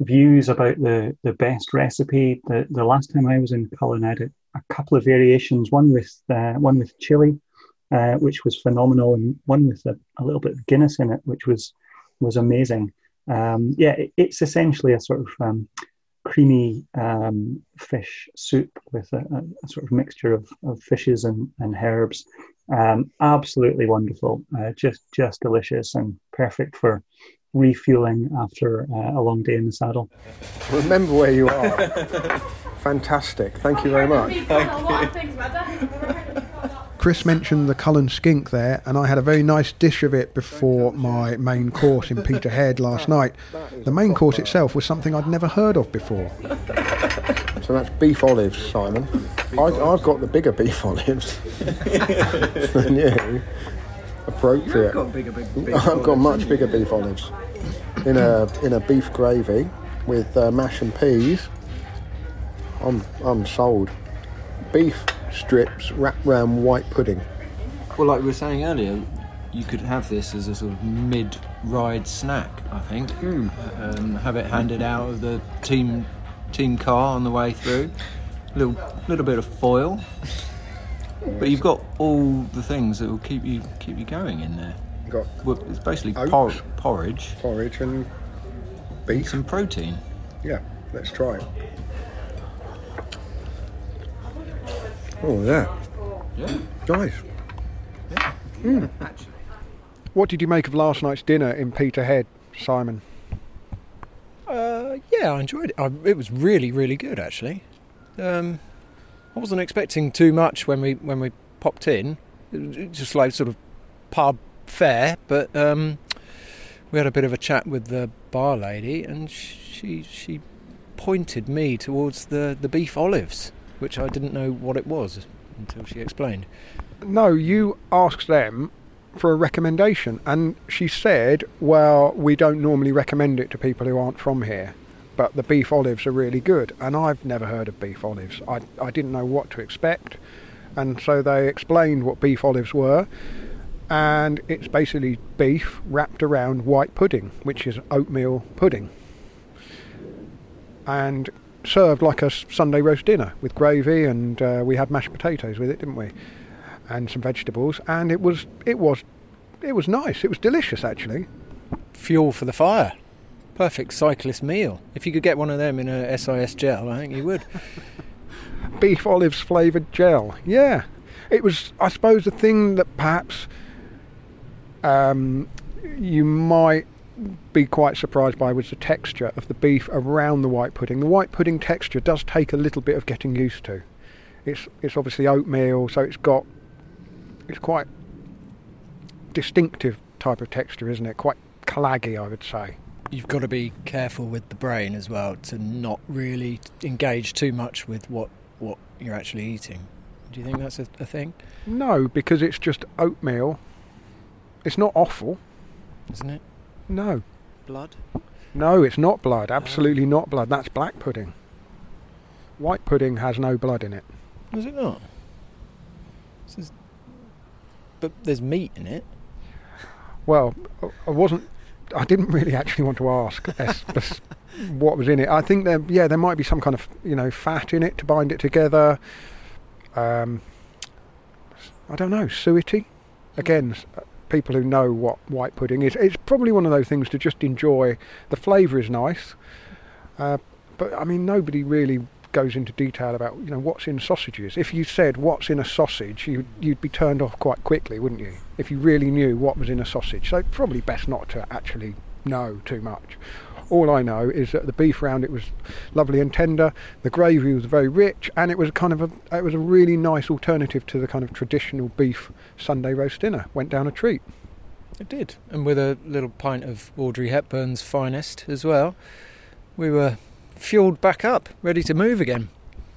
views about the the best recipe. The the last time I was in Cullen, I had a, a couple of variations. One with uh, one with chili, uh, which was phenomenal, and one with a, a little bit of Guinness in it, which was was amazing. Um, yeah, it, it's essentially a sort of um, creamy um, fish soup with a, a, a sort of mixture of, of fishes and, and herbs. Um, absolutely wonderful, uh, just just delicious and perfect for refueling after uh, a long day in the saddle. Remember where you are. Fantastic. Thank you very much. Chris mentioned the Cullen skink there, and I had a very nice dish of it before my main course in Peterhead last night. The main course itself was something I'd never heard of before. So that's beef olives, Simon. I, I've got the bigger beef olives than you. Appropriate. I've got much bigger beef olives in a in a beef gravy with uh, mash and peas. I'm I'm sold. Beef strips wrapped round white pudding. Well, like we were saying earlier, you could have this as a sort of mid-ride snack. I think. Um, have it handed out of the team team car on the way through. A Little little bit of foil. But you've got all the things that will keep you keep you going in there. Got Well, it's basically Oats. por- porridge, porridge and beef. some protein. Yeah, let's try it. Oh yeah, Yeah. nice. Mm. What did you make of last night's dinner in Peterhead, Simon? Uh, yeah, I enjoyed it. I, it was really, really good actually. Um, I wasn't expecting too much when we when we popped in. It was just like sort of pub fare, but um, we had a bit of a chat with the bar lady, and she she pointed me towards the the beef olives, which I didn't know what it was. until she explained. No, you asked them for a recommendation, and she said, "Well, we don't normally recommend it to people who aren't from here, but the beef olives are really good." And I've never heard of beef olives. I I didn't know what to expect, and so they explained what beef olives were, and it's basically beef wrapped around white pudding, which is oatmeal pudding, and served like a Sunday roast dinner with gravy, and uh, we had mashed potatoes with it, didn't we? And some vegetables, and it was it was it was nice. It was delicious, actually. Fuel for the fire. Perfect cyclist meal. If you could get one of them in a SIS gel, I think you would. Beef olives flavoured gel. Yeah, it was. I suppose the thing that perhaps um, you might be quite surprised by was the texture of the beef around the white pudding. The white pudding texture does take a little bit of getting used to. It's it's obviously oatmeal, so it's got it's quite distinctive type of texture, isn't it? Quite claggy, I would say. You've got to be careful with the brain as well to not really engage too much with what what you're actually eating. Do you think that's a, a thing? No, because it's just oatmeal. It's not awful, Isn't it? No. Blood? No, it's not blood. Absolutely not blood. That's black pudding. White pudding has no blood in it. Is it not? This is- But there's meat in it. Well, I wasn't. I didn't really actually want to ask es- es- what was in it. I think there, yeah, there might be some kind of you know fat in it to bind it together. Um, I don't know, suety. Again, s- people who know what white pudding is, it's probably one of those things to just enjoy. The flavour is nice, uh, but I mean, nobody really goes into detail about you know what's in sausages. If you said what's in a sausage, you you'd be turned off quite quickly, wouldn't you? If you really knew what was in a sausage, so probably best not to actually know too much. All I know is that the beef round it was lovely and tender. The gravy was very rich, and it was kind of a it was a really nice alternative to the kind of traditional beef Sunday roast dinner. Went down a treat. It did. And with a little pint of Audrey Hepburn's finest as well, we were fueled back up, ready to move again.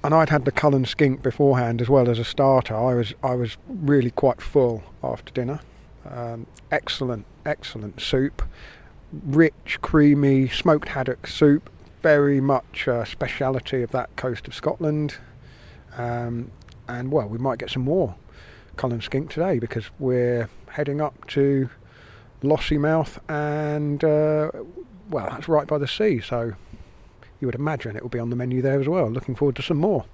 and I'd had the Cullen skink beforehand as well as a starter. I was I was really quite full after dinner. Um, excellent, excellent soup, rich, creamy smoked haddock soup. Very much a speciality of that coast of Scotland. Um, and well, we might get some more Cullen skink today because we're heading up to Lossiemouth and uh, well, that's right by the sea. So you would imagine it will be on the menu there as well. Looking forward to some more.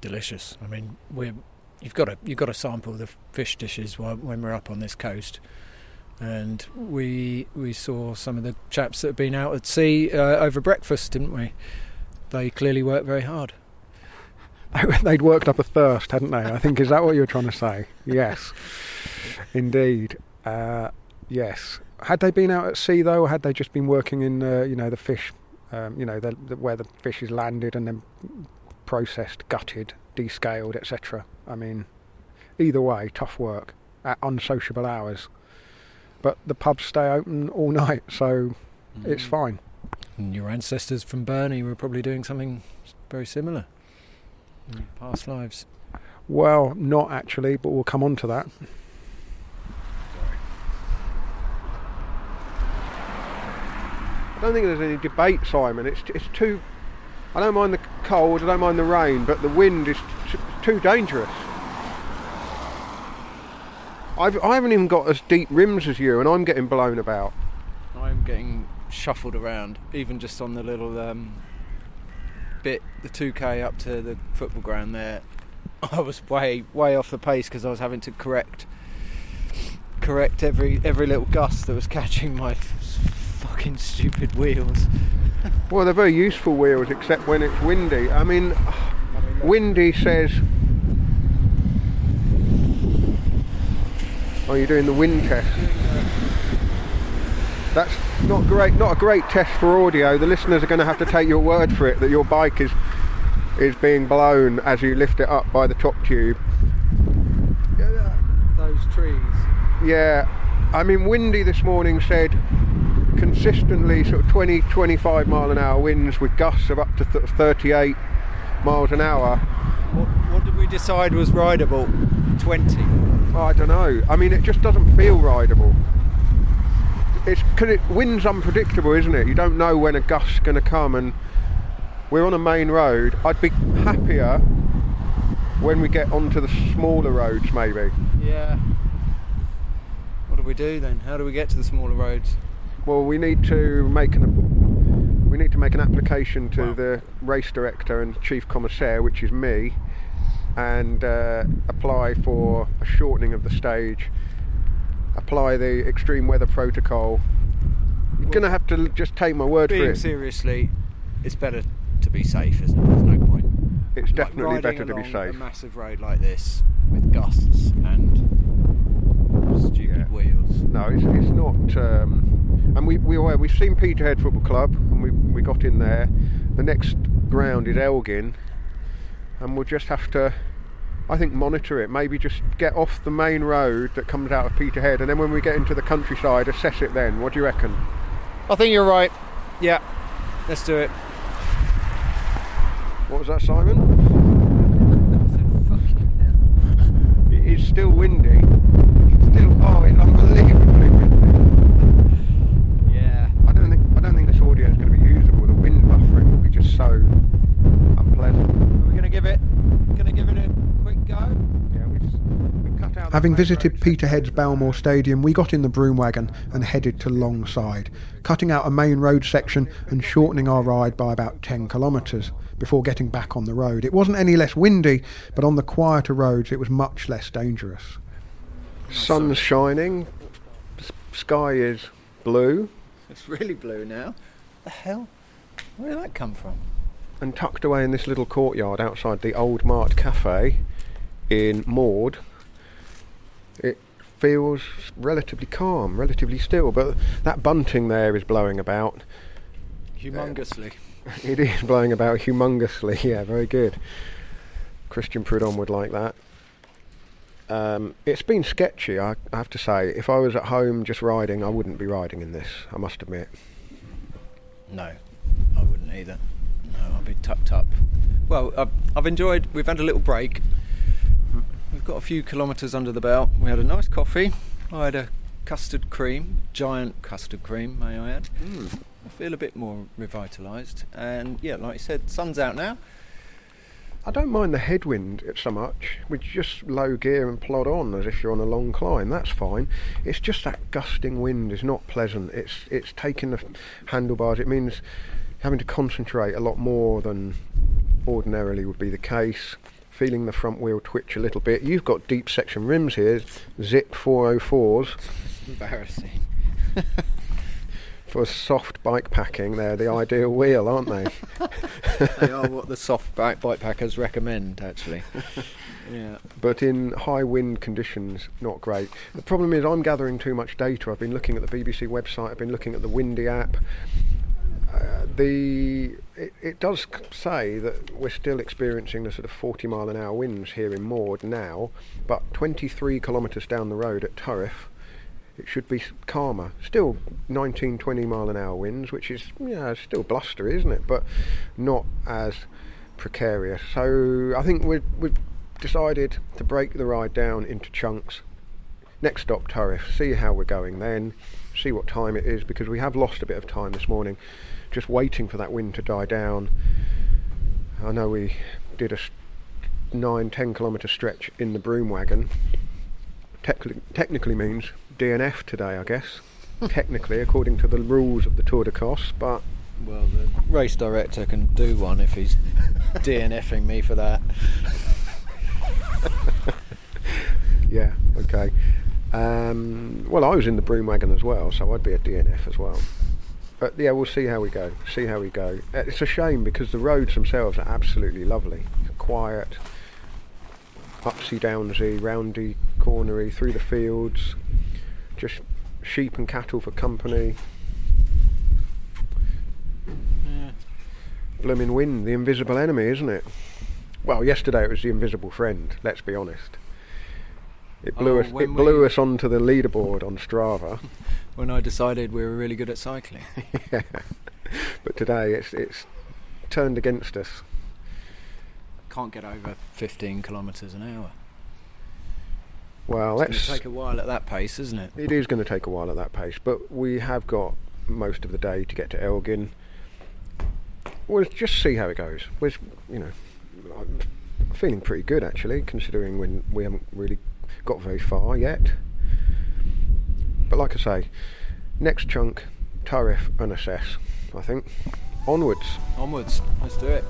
Delicious. I mean, we're you've got to you've got to sample the fish dishes when we're up on this coast. And we we saw some of the chaps that have been out at sea uh, over breakfast, didn't we? They clearly worked very hard. They'd worked up a thirst, hadn't they? I think is that what you were trying to say? Yes, indeed. Uh, yes. Had they been out at sea though, or had they just been working in uh, you know the fish, um, you know the, the, where the fish is landed and then processed, gutted, descaled, etc. I mean, either way, tough work at unsociable hours. But the pubs stay open all night, so it's mm. fine. And your ancestors from Birnie were probably doing something very similar in past lives. Well, not actually, but we'll come on to that. I don't think there's any debate, Simon. It's it's too. I don't mind the cold. I don't mind the rain, but the wind is t- too dangerous. I've, I haven't even got as deep rims as you, and I'm getting blown about. I'm getting shuffled around, even just on the little um, bit, the 2k up to the football ground there. I was way, way off the pace because I was having to correct, correct every every little gust that was catching my fucking stupid wheels. Well, they're very useful wheels, except when it's windy. I mean, windy says. Oh, you're doing the wind test. That's not great. Not a great test for audio. The listeners are going to have to take your word for it that your bike is is being blown as you lift it up by the top tube. Those trees. Yeah, I mean, windy this morning said consistently sort of 20, 25 mile an hour winds with gusts of up to th- 38 miles an hour. What, what did we decide was rideable? 20. I don't know. I mean, it just doesn't feel rideable. It's because it wind's unpredictable, isn't it? You don't know when a gust's going to come, and we're on a main road. I'd be happier when we get onto the smaller roads, maybe. Yeah. What do we do then? How do we get to the smaller roads? Well, we need to make an we need to make an application to Wow. the race director and chief commissaire, which is me, and uh, apply for a shortening of the stage. Apply the extreme weather protocol. You're going to have to just take my word for it. seriously, it's better to be safe, isn't it? There's no point. It's definitely riding better to be safe. A massive road like this with gusts and stupid Yeah. wheels. No, it's, it's not. Um, and we we were, we've seen Peterhead Football Club, and we we got in there. The next ground is Elgin, and we'll just have to, I think, monitor it. Maybe just get off the main road that comes out of Peterhead, and then when we get into the countryside, assess it. Then, what do you reckon? I think you're right. Yeah, let's do it. What was that, Simon? It is still windy. Still, unbelievably windy. Yeah. I don't think I don't think this audio is going to be usable. The wind buffering will be just so unpleasant. Are we gonna give it? Gonna give it a quick go? Yeah, we just we cut out. Having visited road Peterhead's Balmoor Stadium, we got in the broom wagon and headed to Longside, cutting out a main road section and shortening our ride by about 10 kilometres before getting back on the road. It wasn't any less windy, but on the quieter roads it was much less dangerous. Sun's shining, s- sky is blue, It's really blue now. The hell? Where did that come from? and tucked away in this little courtyard outside the Old Mart Cafe in Maud, it feels relatively calm, relatively still, but that bunting there is blowing about. Humongously. It is blowing about humongously, yeah, very good. Christian Prudhomme would like that. Um, it's been sketchy, I, I have to say. If I was at home just riding, I wouldn't be riding in this, I must admit. No, I wouldn't either. No, I'd be tucked up. Well, I've, I've enjoyed. We've had a little break. We've got a few kilometres under the belt. We had a nice coffee. I had a custard cream, giant custard cream, may I add. I feel a bit more revitalised. And yeah, like you said, sun's out now. I don't mind the headwind so much. We just low gear and plod on as if you're on a long climb. That's fine. It's just that gusting wind is not pleasant. It's it's taking the handlebars. It means having to concentrate a lot more than ordinarily would be the case. Feeling the front wheel twitch a little bit. You've got deep section rims here, Zipp 404s Embarrassing. for soft bike packing. They're the ideal wheel, aren't they? they are what the soft bike packers recommend, actually. yeah. but in high wind conditions, not great. The problem is, I'm gathering too much data. I've been looking at the BBC website, I've been looking at the Windy app. Uh, the it, it does say that we're still experiencing the sort of 40 mile an hour winds here in Maud now, but 23 kilometres down the road at Turriff, it should be calmer. Still 19, 20 mile an hour winds, which is yeah, still blustery, isn't it? But not as precarious. So I think we've, we've decided to break the ride down into chunks. Next stop, Turriff. See how we're going then. See what time it is because we have lost a bit of time this morning, just waiting for that wind to die down. I know we did a nine, ten kilometre stretch in the broom wagon. Technically means DNF today, I guess. technically, according to the rules of the Tour d'Écosse, but Well, the race director can do one if he's DNFing me for that. Yeah, okay. Um, well, I was in the broom wagon as well, so I'd be a DNF as well. But yeah, we'll see how we go. See how we go. Uh, It's a shame because the roads themselves are absolutely lovely. Quiet, upsy downsy, roundy, cornery, through the fields. Just sheep and cattle for company. Yeah. Blooming wind, the invisible enemy, isn't it? Well, yesterday it was the invisible friend. Let's be honest. It blew Oh, us. It blew us onto the leaderboard on Strava. When I decided we were really good at cycling. yeah. But today it's it's turned against us. can't get over 15 kilometres an hour. Well, It's going to take a while at that pace, isn't it? It is going to take a while at that pace, but we have got most of the day to get to Elgin. We'll just see how it goes. We're, you know, I'm feeling pretty good actually, considering when we haven't really got very far yet. But like I say, next chunk, Turriff and assess. I think onwards. Onwards, let's do it.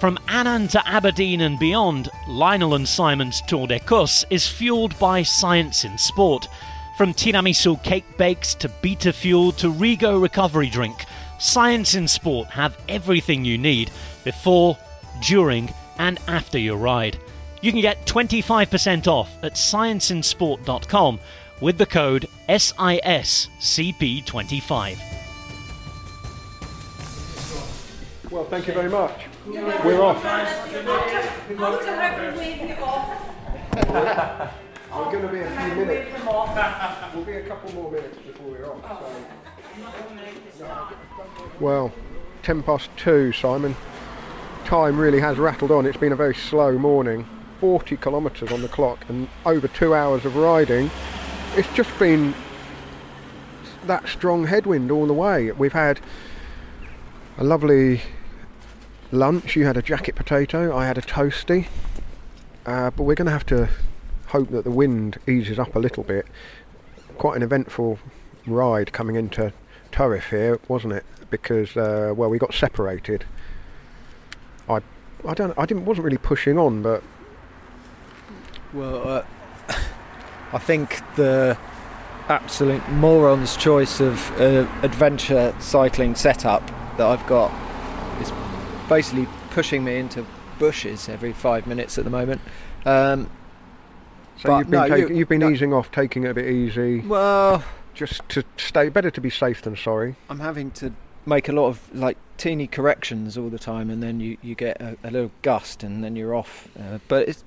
From Annan to Aberdeen and beyond, Lionel and Simon's Tour d'Écosse is fueled by science in sport. From tiramisu cake bakes to beta fuel to Rego recovery drink, Science in Sport have everything you need before, during, and after your ride. You can get 25% off at scienceinsport.com with the code SISCP25. Well, thank you very much. We're off. We're going to be a few minutes. We'll be a couple more minutes before we're off. So. Well, 10 past 2, Simon. Time really has rattled on. It's been a very slow morning. 40 kilometres on the clock and over two hours of riding. It's just been that strong headwind all the way. We've had a lovely lunch. You had a jacket potato, I had a toasty. Uh, but we're going to have to hope that the wind eases up a little bit. Quite an eventful ride coming into Turriff here, wasn't it? Because uh, well, we got separated. I, I don't, I didn't, wasn't really pushing on, but Well, uh, I think the absolute moron's choice of uh, adventure cycling setup that I've got basically pushing me into bushes every five minutes at the moment. Um, so you've been, no, you- you've been no. easing off, taking it a bit easy, well, just to stay. Better to be safe than sorry. I'm having to make a lot of like teeny corrections all the time, and then you, you get a, a little gust, and then you're off. Uh, but it's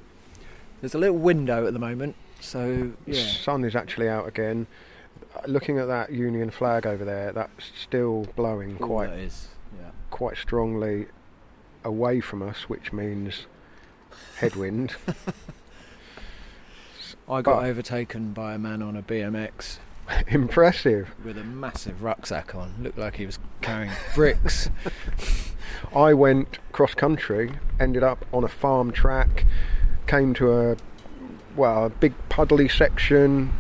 there's a little window at the moment, so The yeah. sun is actually out again. Looking at that Union flag over there, that's still blowing All quite that is, yeah. quite strongly away from us, which means headwind. I got But- overtaken by a man on a BMX Impressive. with a massive rucksack on. Looked like he was carrying bricks. I went cross country, ended up on a farm track, came to a well, a big puddly section,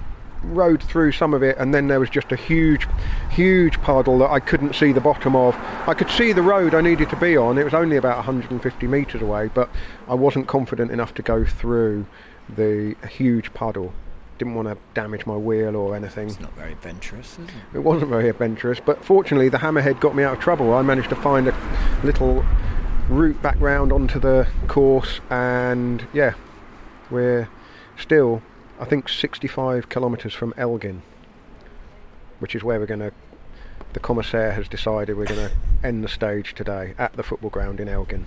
rode through some of it, and then there was just a huge, huge puddle that I couldn't see the bottom of. I could see the road I needed to be on. It was only about 150 metres away, but I wasn't confident enough to go through the huge puddle. Didn't want to damage my wheel or anything. It's not very adventurous, is it? It wasn't very adventurous, but fortunately the hammerhead got me out of trouble. I managed to find a little route back round onto the course, and yeah, we're still, I think, 65 kilometres from Elgin, which is where we're going to. The commissaire has decided we're going to end the stage today at the football ground in Elgin.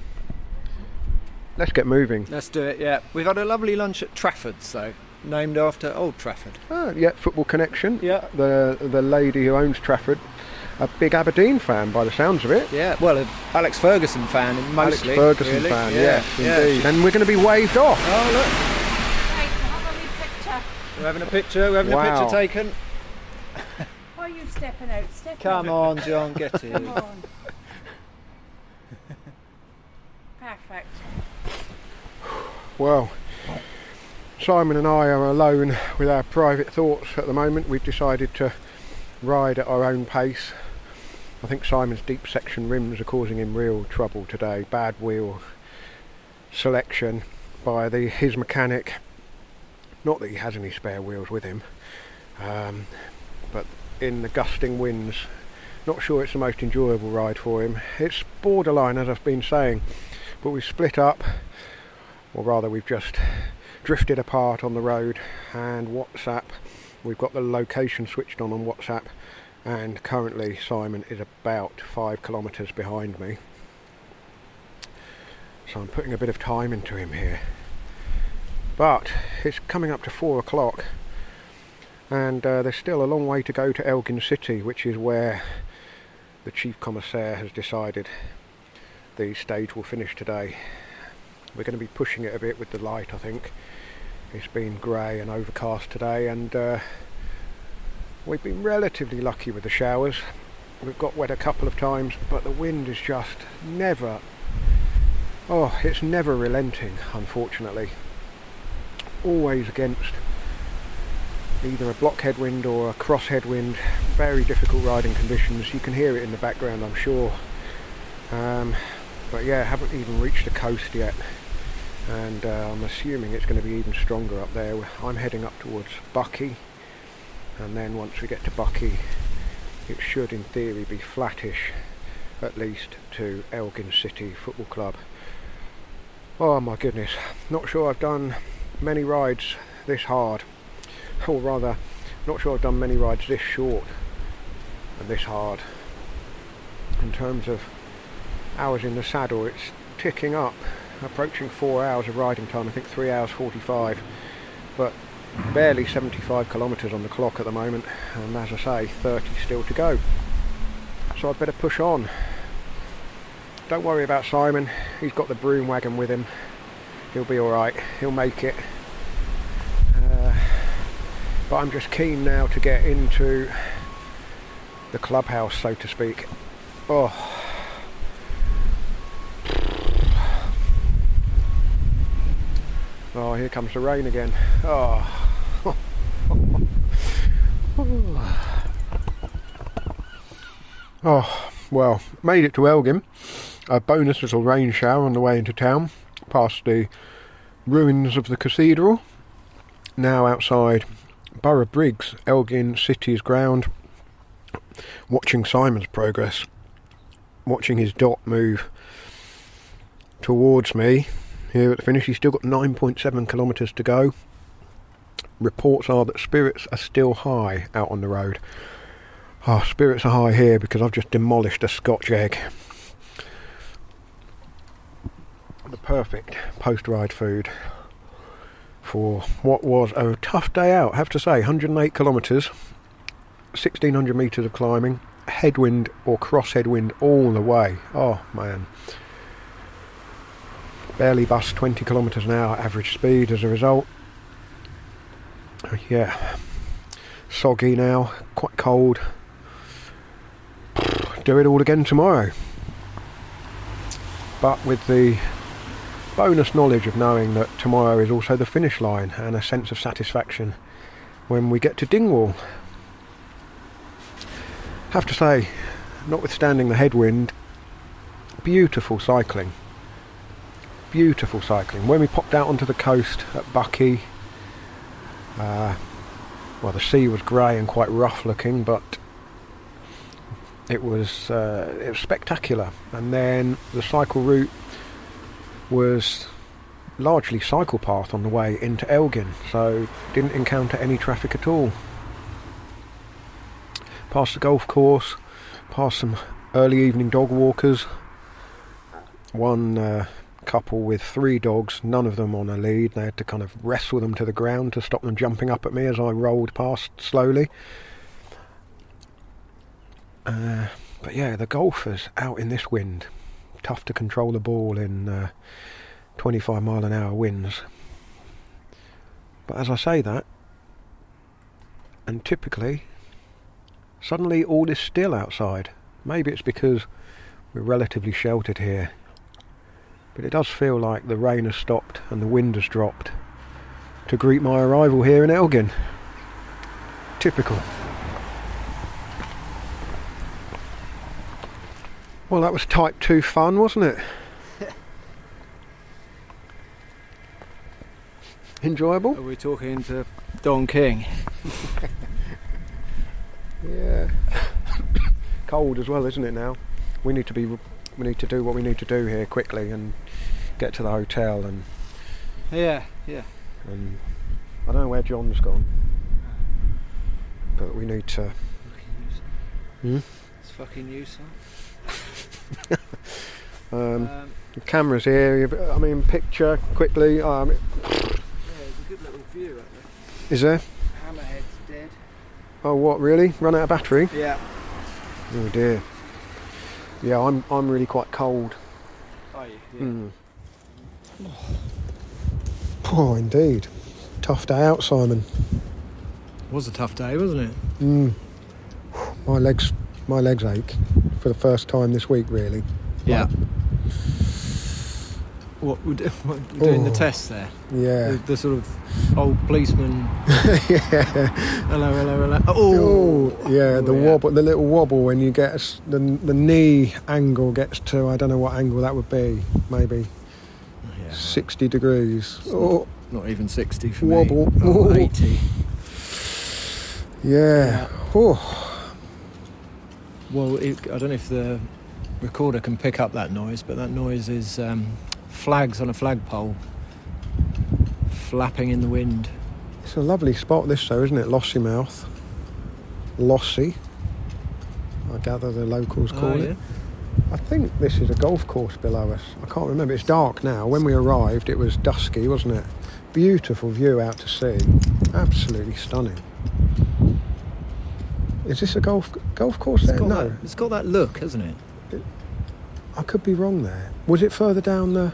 Let's get moving. Let's do it. Yeah, we've had a lovely lunch at Trafford's, though, named after Old Trafford. Ah, yeah, football connection. Yeah. The the lady who owns Trafford, a big Aberdeen fan by the sounds of it. Yeah, well, a Alex Ferguson fan, mostly. Alex Ferguson really. fan, yeah, yes, yeah. indeed. And we're going to be waved off. Oh look, Right, have a wee picture. We're having a picture. We're having a picture taken. Why are you stepping out? Step Come out. on, John, get Come in. on. Perfect. Well, Simon and I are alone with our private thoughts at the moment. We've decided to ride at our own pace. I think Simon's deep section rims are causing him real trouble today. Bad wheel selection by the his mechanic. Not that he has any spare wheels with him, um, but in the gusting winds, not sure it's the most enjoyable ride for him. It's borderline, as I've been saying, but we've split up or rather we've just drifted apart on the road and WhatsApp we've got the location switched on on WhatsApp and currently Simon is about five kilometres behind me so I'm putting a bit of time into him here but it's coming up to four o'clock and uh, there's still a long way to go to Elgin City which is where the chief commissaire has decided the stage will finish today. We're going to be pushing it a bit with the light, I think. It's been grey and overcast today, and uh, we've been relatively lucky with the showers. We've got wet a couple of times, but the wind is just never, oh, it's never relenting, unfortunately. Always against either a block headwind or a cross headwind. Very difficult riding conditions. You can hear it in the background, I'm sure. Um, but yeah, haven't even reached the coast yet. And uh, I'm assuming it's going to be even stronger up there. I'm heading up towards Buckie. And then once we get to Buckie, it should in theory be flattish, at least to Elgin City Football Club. Oh my goodness, not sure I've done many rides this hard. Or rather not sure I've done many rides this short and this hard. In terms of hours in the saddle it's ticking up approaching four hours of riding time I think three hours 45 but barely 75 kilometres on the clock at the moment and as I say 30 still to go. So I'd better push on. Don't worry about Simon he's got the broom wagon with him he'll be alright he'll make it. Uh, but I'm just keen now to get into the clubhouse so to speak. Oh. Oh here comes the rain again. Oh. oh well made it to Elgin a bonus little rain shower on the way into town past the ruins of the cathedral now outside Borough Briggs, Elgin City's ground, watching Simon's progress, watching his dot move towards me here at the finish. He's still got 9.7 kilometres to go. Reports are that spirits are still high out on the road. Oh, spirits are high here because I've just demolished a Scotch egg. The perfect post ride food for what was a tough day out, I have to say. 108 kilometres, 1600 metres of climbing, headwind or cross headwind all the way. Oh man. Barely bust 20 kilometres an hour average speed as a result. Oh, yeah. Soggy now, quite cold. Do it all again tomorrow. But with the bonus knowledge of knowing that tomorrow is also the finish line and a sense of satisfaction when we get to Dingwall. Have to say, notwithstanding the headwind, beautiful cycling. Beautiful cycling. When we popped out onto the coast at Buckie, uh, well, the sea was grey and quite rough looking, but it was uh, it was spectacular. And then the cycle route was largely cycle path on the way into Elgin, so didn't encounter any traffic at all. Past the golf course, past some early evening dog walkers, one uh, couple with three dogs, none of them on a lead. They had to kind of wrestle them to the ground to stop them jumping up at me as I rolled past slowly. Uh, but yeah, the golfers out in this wind tough to control the ball in uh, 25 mile an hour winds. But as I say that, and typically, suddenly all is still outside. Maybe it's because we're relatively sheltered here. But it does feel like the rain has stopped and the wind has dropped to greet my arrival here in Elgin. Typical. Well, that was type 2 fun, wasn't it? Enjoyable? Are we talking to Don King? yeah. Cold as well, isn't it now? We need to be we need to do what we need to do here quickly and get to the hotel and Yeah, yeah. and I don't know where John's gone. But we need to Hmm? It's fucking you, son. Um, Um, the cameras here. I mean, picture quickly. Um, yeah, it's a good little view up there. is there? Hammerhead's dead. Oh, what? Really? Run out of battery? Yeah. Oh dear. Yeah, I'm I'm really quite cold. are you? Mm. Oh, indeed. Tough day out, Simon. It was a tough day, wasn't it? Mm. My legs, my legs ache for the first time this week, really. Yeah. What we're, do- what we're doing the Oh. test there? Yeah. The, the sort of old policeman. yeah. Hello, hello, hello. Oh, Oh, yeah, the Oh, yeah. wobble, the little wobble when you get a the the knee angle gets to I don't know what angle that would be, maybe Yeah, sixty degrees. Oh, not even sixty for Wobble. me. Oh, Oh. 80. yeah. Oh, Well, it, I don't know if the recorder can pick up that noise, but that noise is um, flags on a flagpole flapping in the wind. it's a lovely spot, this though, isn't it? Lossiemouth, Lossie. I gather the locals call Oh, it. I think this is a golf course below us. I can't remember. It's dark now. When we arrived, it was dusky, wasn't it? Beautiful view out to sea. Absolutely stunning. Is this a golf golf course It's there? No, that, it's got that look, hasn't it? I could be wrong there. Was it further down the?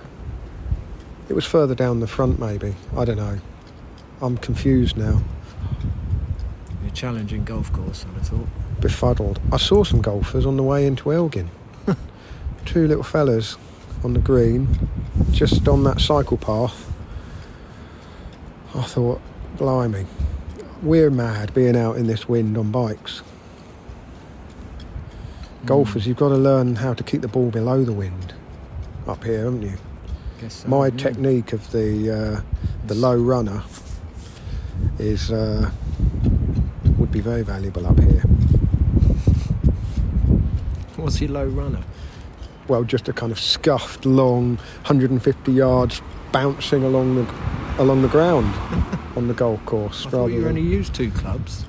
It was further down the front, maybe. I don't know. I'm confused now, A challenging golf course, I'd have thought. befuddled. I saw some golfers on the way into Elgin. Two little fellas on the green, just on that cycle path. I thought, blimey, we're mad being out in this wind on bikes. Golfers, you've got to learn how to keep the ball below the wind up here, haven't you? Guess so, My yeah. technique of the uh, the low runner is uh, would be very valuable up here. What's your low runner? Well, just a kind of scuffed, long, 150 yards, bouncing along the along the ground on the golf course. I thought you than- only use two clubs.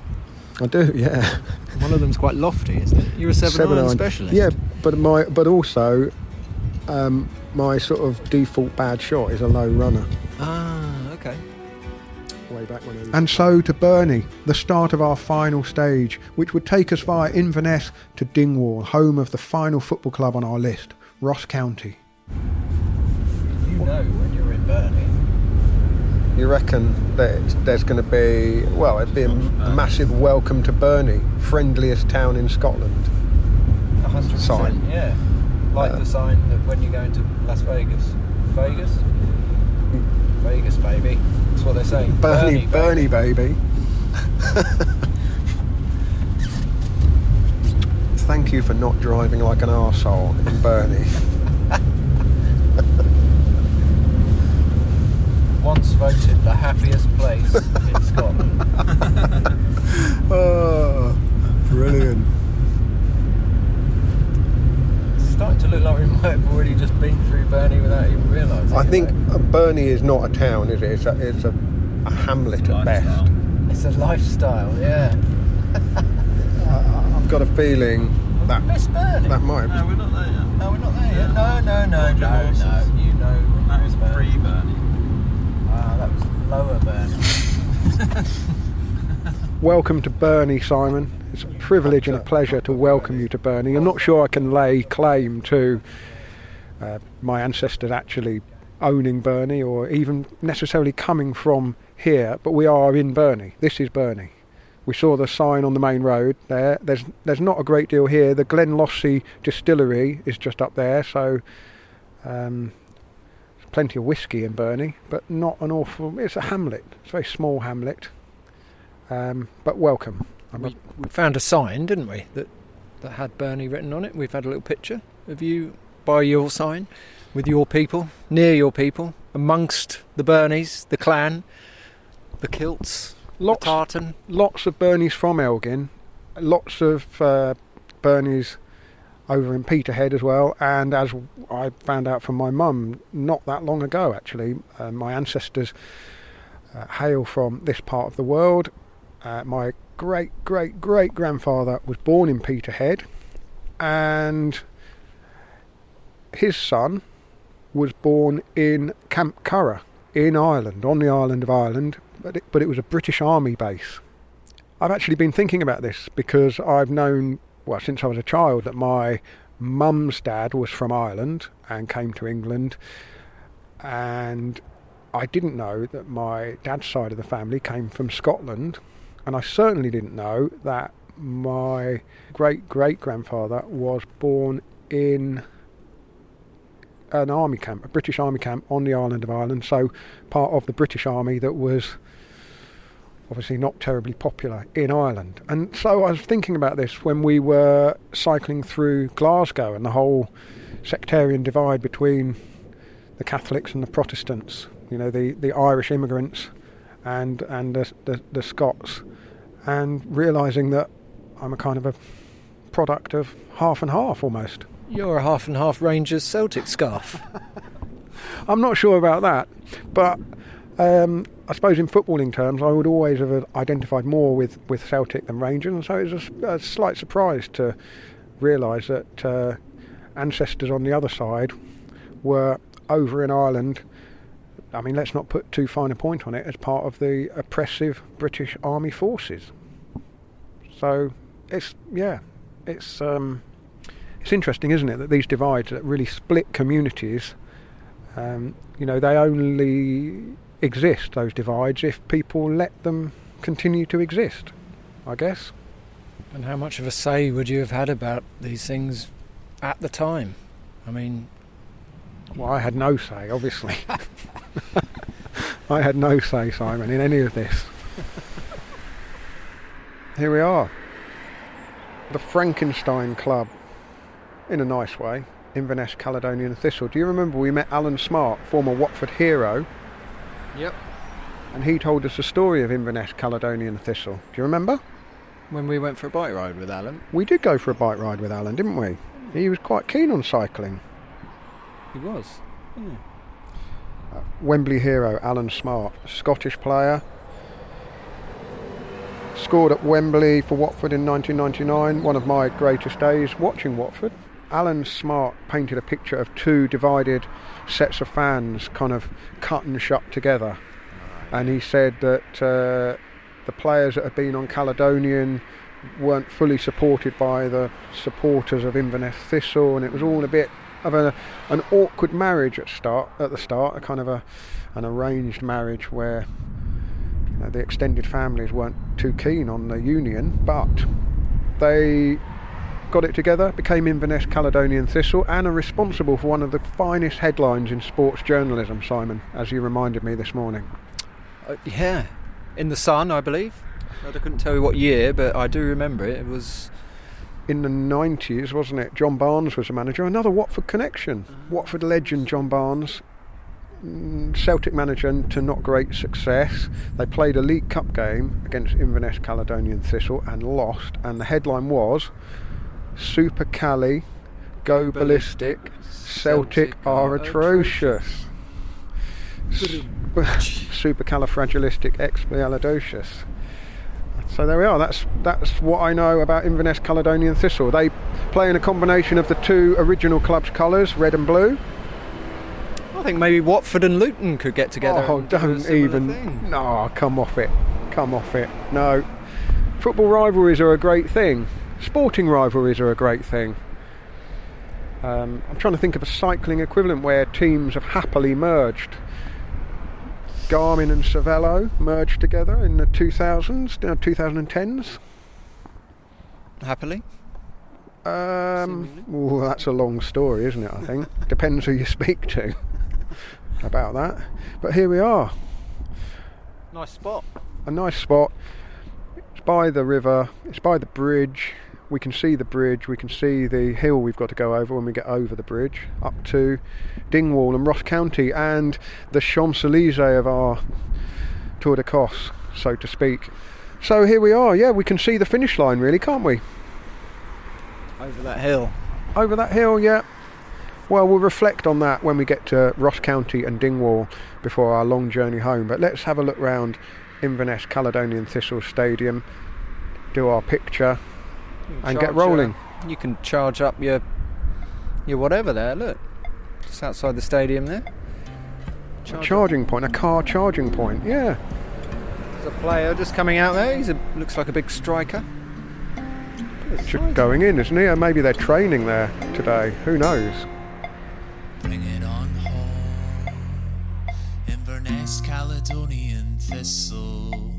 I do, yeah. One of them's quite lofty, isn't it? You're a seven, Seven iron iron. specialist. Yeah, but my but also um, my sort of default bad shot is a low runner. Ah, okay. way back when. And so to Birnie, the start of our final stage, which would take us via Inverness to Dingwall, home of the final football club on our list, Ross County. You know when you're in Birnie. You reckon that there's going to be, well, it'd be a, massive welcome to Birnie, friendliest town in Scotland. Hundred percent, Sign. yeah. Like Uh, the sign that when you're going to Las Vegas. Vegas? Vegas, baby. That's what they're saying. Birnie, Birnie, baby. Thank you for not driving like an arsehole in Birnie. Once voted the happiest place in Scotland. Oh, brilliant. It's starting to look like we might have already just been through Birnie without even realising. I it, think though. uh, Birnie is not a town, is it? It's a, it's a, a hamlet at best. it's a lifestyle, yeah. I've got a feeling that Miss Birnie. that might No, we're not there yet. No, we're not there yet. No, no, no, Roger no, horses. no. You know. when That you was Miss Birnie. pre-Birnie. Ah, that was lower Birnie. Welcome to Birnie, Simon. It's a privilege and a pleasure to welcome you to Birnie. I'm not sure I can lay claim to uh, my ancestors actually owning Birnie or even necessarily coming from here, but we are in Birnie. This is Birnie. We saw the sign on the main road there. There's there's not a great deal here. The Glenlossie distillery is just up there, so um, plenty of whiskey in Birnie, but not an awful. It's a hamlet. It's a very small hamlet. Um, but welcome. We, we found a sign, didn't we, that that had Birnie written on it. We've had a little picture of you by your sign, with your people, near your people, amongst the Birnies, the clan, the kilts, lots, the tartan. lots of Birnies from Elgin, lots of uh, Birnies over in Peterhead as well. And as I found out from my mum not that long ago, actually, uh, my ancestors uh, hail from this part of the world. Uh, my great great great grandfather was born in Peterhead, and his son was born in Camp Curragh in Ireland, on the island of Ireland, but it, but it was a British Army base. I've actually been thinking about this because I've known, well, since I was a child, that my mum's dad was from Ireland and came to England, and I didn't know that my dad's side of the family came from Scotland, and I certainly didn't know that my great great grandfather was born in an army camp, a British army camp on the island of Ireland, so part of the British army that was obviously not terribly popular in Ireland. And so I was thinking about this when we were cycling through Glasgow and the whole sectarian divide between the Catholics and the Protestants, you know, the, the Irish immigrants and, and the, the, the Scots, and realising that I'm a kind of a product of half and half almost. You're a half and half Rangers Celtic scarf. I'm not sure about that, but um, I suppose in footballing terms, I would always have identified more with, with Celtic than Rangers, and so it was a, a slight surprise to realise that uh, ancestors on the other side were over in Ireland. I mean, let's not put too fine a point on it as part of the oppressive British Army forces. So it's yeah, it's um, it's interesting, isn't it, that these divides that really split communities, um, you know, they only exist, those divides, if people let them continue to exist, I guess. And how much of a say would you have had about these things at the time? I mean, well, I had no say, obviously. I had no say, Simon, in any of this. Here we are. The Frankenstein Club in a nice way, Inverness Caledonian Thistle. Do you remember we met Alan Smart, former Watford hero? Yep. And he told us the story of Inverness Caledonian Thistle. Do you remember? When we went for a bike ride with Alan. We did go for a bike ride with Alan, didn't we? He was quite keen on cycling. He was. Yeah. Uh, Wembley hero Alan Smart, Scottish player, scored at Wembley for Watford in 1999, one of my greatest days watching Watford. Alan Smart painted a picture of two divided sets of fans kind of cut and shut together. And he said that uh, the players that had been on Caledonian weren't fully supported by the supporters of Inverness Thistle, and it was all a bit of a, an awkward marriage at start at the start, a kind of a an arranged marriage where you know, the extended families weren't too keen on the union, but they got it together, became Inverness Caledonian Thistle, and are responsible for one of the finest headlines in sports journalism, Simon, as you reminded me this morning. Uh, yeah, in the Sun, I believe. I couldn't tell you what year, but I do remember it. It was in the 90s, wasn't it? John Barnes was the manager. Another Watford connection. Watford legend John Barnes. Mm, Celtic manager to not great success. They played a League Cup game against Inverness Caledonian Thistle and lost. And the headline was Super Cali, go ballistic, Celtic are atrocious. Super Califragilistic Supercalifragilisticexpialidocious. So there we are. That's that's what I know about Inverness Caledonian Thistle. They play in a combination of the two original club's colours, red and blue. I think maybe Watford and Luton could get together. Oh, don't even. Thing. No, come off it. Come off it. No. Football rivalries are a great thing. Sporting rivalries are a great thing. Um, I'm trying to think of a cycling equivalent where teams have happily merged. Garmin and Cervelo merged together in the 2000s, no, 2010s. Happily? Um, well, that's a long story, isn't it? I think depends who you speak to about that. But here we are. Nice spot. A nice spot. It's by the river. It's by the bridge. We can see the bridge. We can see the hill we've got to go over when we get over the bridge up to Dingwall and Ross County and the Champs Elysees of our Tour d'Écosse, so to speak. So here we are. Yeah, we can see the finish line, really, can't we? Over that hill. Over that hill, yeah. Well, we'll reflect on that when we get to Ross County and Dingwall before our long journey home. But let's have a look round Inverness Caledonian Thistle Stadium, do our picture, and get rolling. Uh, you can charge up your your whatever there. Look, just outside the stadium there. Charge a charging up. point, a car charging point. Yeah. There's a player just coming out there. He looks like a big striker. just going in, isn't he? Or maybe they're training there today. Who knows? Bring it on home. Inverness Caledonian Thistle.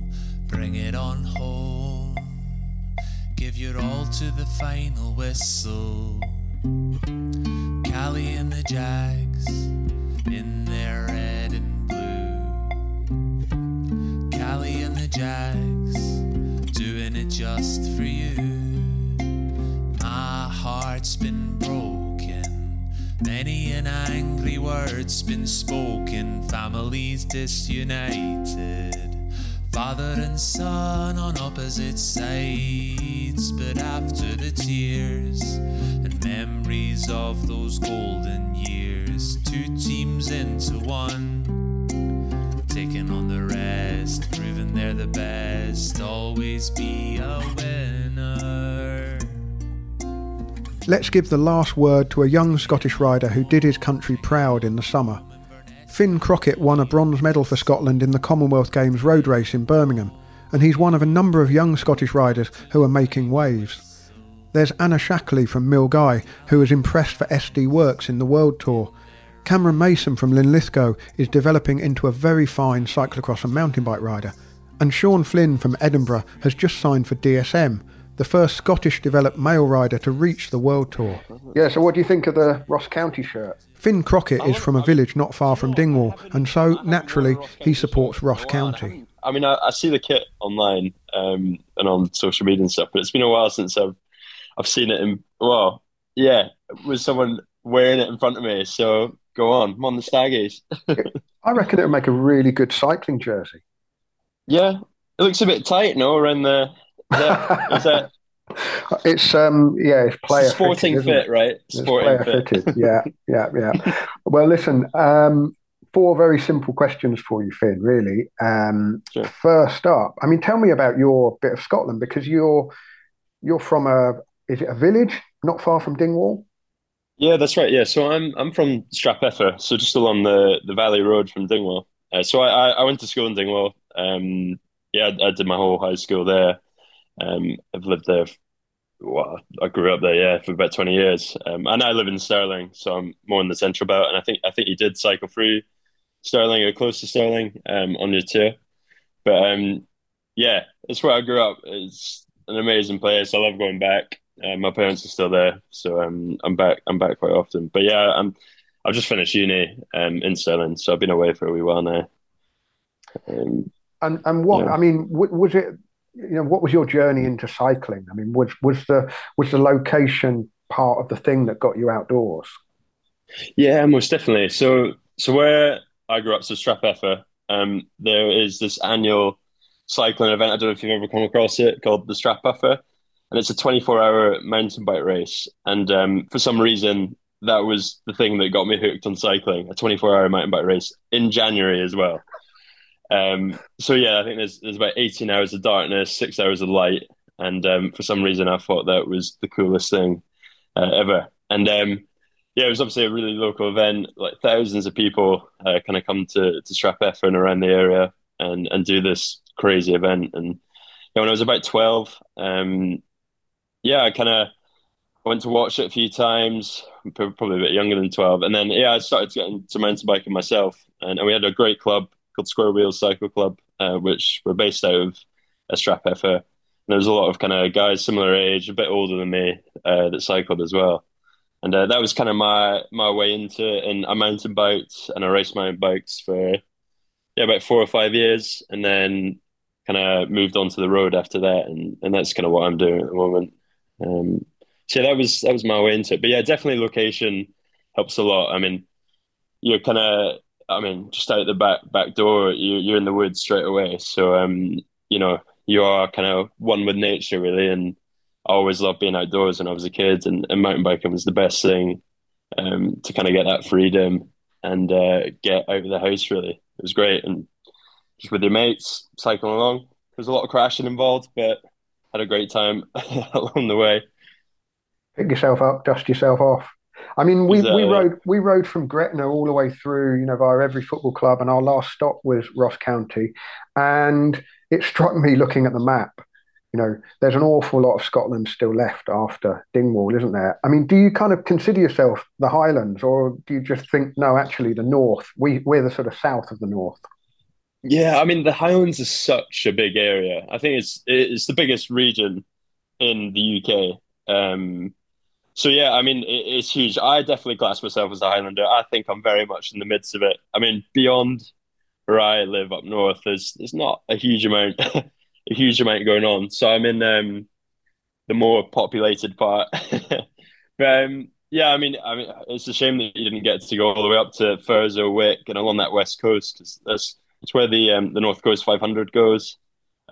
Bring it on home. Give your all to the final whistle. Cali and the Jags in their red and blue. Cali and the Jags doing it just for you. My heart's been broken. Many an angry word's been spoken. Families disunited. Father and son on opposite sides. But after the tears and memories of those golden years, two teams into one. Taking on the rest, proving they're the best. Always be a winner. Let's give the last word to a young Scottish rider who did his country proud in the summer. Finn Crockett won a bronze medal for Scotland in the Commonwealth Games road race in Birmingham, and he's one of a number of young Scottish riders who are making waves. There's Anna Shackley from Milngavie, who was impressed for SD Worx in the World Tour. Cameron Mason from Linlithgow is developing into a very fine cyclocross and mountain bike rider. And Sean Flynn from Edinburgh has just signed for DSM, the first Scottish developed male rider to reach the World Tour. Yeah, so what do you think of the Ross County shirt? Finn Crockett is from a village not far from Dingwall, and so naturally he supports Ross County. I mean, I, I see the kit online um, and on social media and stuff, but it's been a while since I've I've seen it in. Well, yeah, with someone wearing it in front of me. So go on, I'm on the Staggies. I reckon it would make a really good cycling jersey. yeah, it looks a bit tight, no, around the. Is that, is that It's um yeah, it's player sporting fitted, fit, it? right? It's Sporting fit. fitted. Yeah, yeah, yeah. Well, listen, um, four very simple questions for you, Finn. Really. Um, Sure. First up, I mean, tell me about your bit of Scotland because you're you're from a is it a village not far from Dingwall? Yeah, that's right. Yeah, so I'm I'm from Strathpeffer, so just along the, the Valley Road from Dingwall. Uh, so I, I I went to school in Dingwall. Um, yeah, I, I did my whole high school there. Um, I've lived there. Well, I grew up there, yeah, for about twenty years. Um, and I live in Stirling, so I'm more in the central belt. And I think I think you did cycle through Stirling or close to Stirling um, on your tour. But um, yeah, it's where I grew up. It's an amazing place. I love going back. Uh, my parents are still there, so um, I'm back. I'm back quite often. But yeah, I'm. I've just finished uni um, in Stirling, so I've been away for a wee while now. Um, And and what Yeah. I mean, w- was it you know what was your journey into cycling? I mean, was was the was the location part of the thing that got you outdoors? Yeah, most definitely. So, so where I grew up, so Strathpeffer, um, there is this annual cycling event. I don't know if you've ever come across it, called the Strathpuffer, and it's a 24-hour mountain bike race. And um, for some reason, that was the thing that got me hooked on cycling, a 24-hour mountain bike race in January as well. Um, so yeah, I think there's there's about 18 hours of darkness, six hours of light, and um, for some reason, I thought that was the coolest thing uh, ever. And um, yeah, it was obviously a really local event. Like thousands of people uh, kind of come to to Strathpeffer around the area and and do this crazy event. And yeah, when I was about twelve, um, yeah, I kind of went to watch it a few times. Probably a bit younger than twelve, and then yeah, I started getting to mountain biking myself. And, and we had a great club called Square Wheels Cycle Club, uh, which were based out of uh, Strathpeffer. And there was a lot of kind of guys similar age, a bit older than me, uh, that cycled as well and uh, that was kind of my my way into it. And I mountain biked and I raced mountain bikes for yeah about four or five years, and then kind of moved on to the road after that, and and that's kind of what I'm doing at the moment. Um, so yeah, that was that was my way into it. But yeah, definitely location helps a lot. I mean, you're kind of I mean just out the back back door, you you're in the woods straight away. So um, you know you are kind of one with nature really, and I always loved being outdoors when I was a kid, and, and mountain biking was the best thing um, to kind of get that freedom and uh, get out of the house. Really, it was great, and just with your mates cycling along. There's a lot of crashing involved, but had a great time along the way. Pick yourself up, dust yourself off. I mean, we, we rode we rode from Gretna all the way through, you know, via every football club, and our last stop was Ross County. And it struck me looking at the map, you know, there's an awful lot of Scotland still left after Dingwall, isn't there? I mean, do you kind of consider yourself the Highlands, or do you just think no, actually the North? We we're the sort of south of the North. Yeah, I mean the Highlands is such a big area. I think it's it's the biggest region in the UK. Um, so yeah, I mean it, it's huge. I definitely class myself as a Highlander. I think I'm very much in the midst of it. I mean, beyond where I live up north, there's there's not a huge amount a huge amount going on. So I'm in um, the more populated part. but um, yeah, I mean, I mean, it's a shame that you didn't get to go all the way up to Thurso, Wick, and along that west coast because that's that's where the um, the North Coast 500 goes.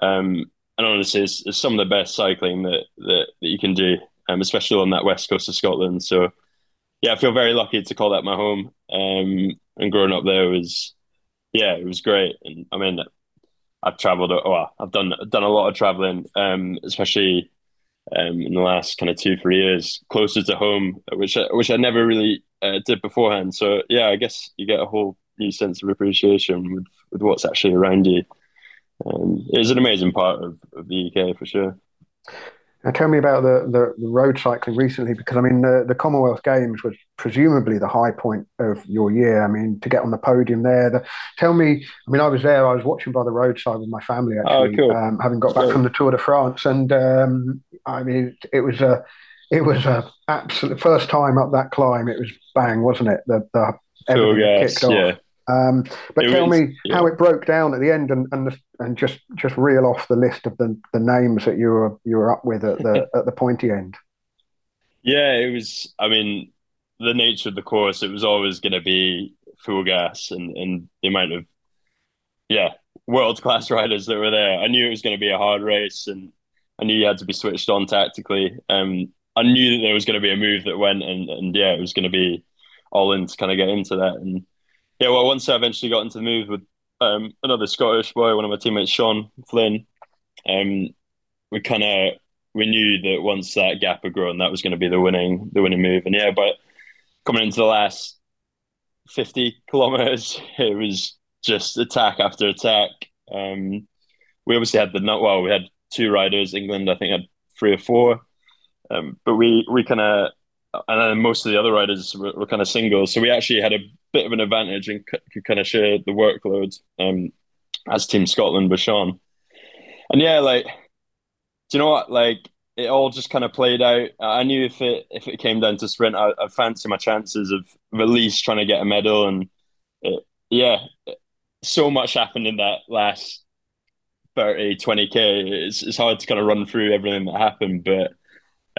Um, and honestly, it's, it's, some of the best cycling that that, that you can do, um, especially on that west coast of Scotland. So yeah, I feel very lucky to call that my home. Um, and growing up there was, yeah, it was great. And I mean, I've travelled. Well, I've done done a lot of travelling, um, especially um, in the last kind of two three years, closer to home, which I, which I never really uh, did beforehand. So yeah, I guess you get a whole new sense of appreciation with, with what's actually around you. Um, an amazing part of, of the UK for sure. Now, tell me about the, the, the, road cycling recently, because I mean, the, the Commonwealth Games was presumably the high point of your year. I mean, to get on the podium there. The, tell me, I mean, I was there, I was watching by the roadside with my family, oh, actually, oh, cool. um, having got back from the Tour de France. And um, I mean, it, it was a, it was a absolute first time up that climb. It was bang, wasn't it? The, the kicked off. Yeah. Um, but it tell was, me yeah. how it broke down at the end, and and, the, and just just reel off the list of the, the names that you were you were up with at the at the pointy end. Yeah, it was. I mean, the nature of the course, it was always going to be full gas, and and the amount of yeah world class riders that were there. I knew it was going to be a hard race, and I knew you had to be switched on tactically. Um, I knew that there was going to be a move that went, and and yeah, it was going to be all in to kind of get into that and yeah, well, once I eventually got into the move with um, another Scottish boy, one of my teammates, Sean Flynn, um, we kind of we knew that once that gap had grown, that was going to be the winning the winning move. And yeah, but coming into the last fifty kilometers, it was just attack after attack. Um, we obviously had the not well, we had two riders. England, I think, had three or four, um, but we we kind of and then most of the other riders were, were, kind of singles. So we actually had a bit of an advantage and could kind of share the workload um, as Team Scotland with Sean. And yeah, like, do you know what? Like, it all just kind of played out. I knew if it if it came down to sprint, I, would fancy my chances of, of, at least trying to get a medal. And it, yeah, so much happened in that last 30, 20k. It's, it's hard to kind of run through everything that happened, but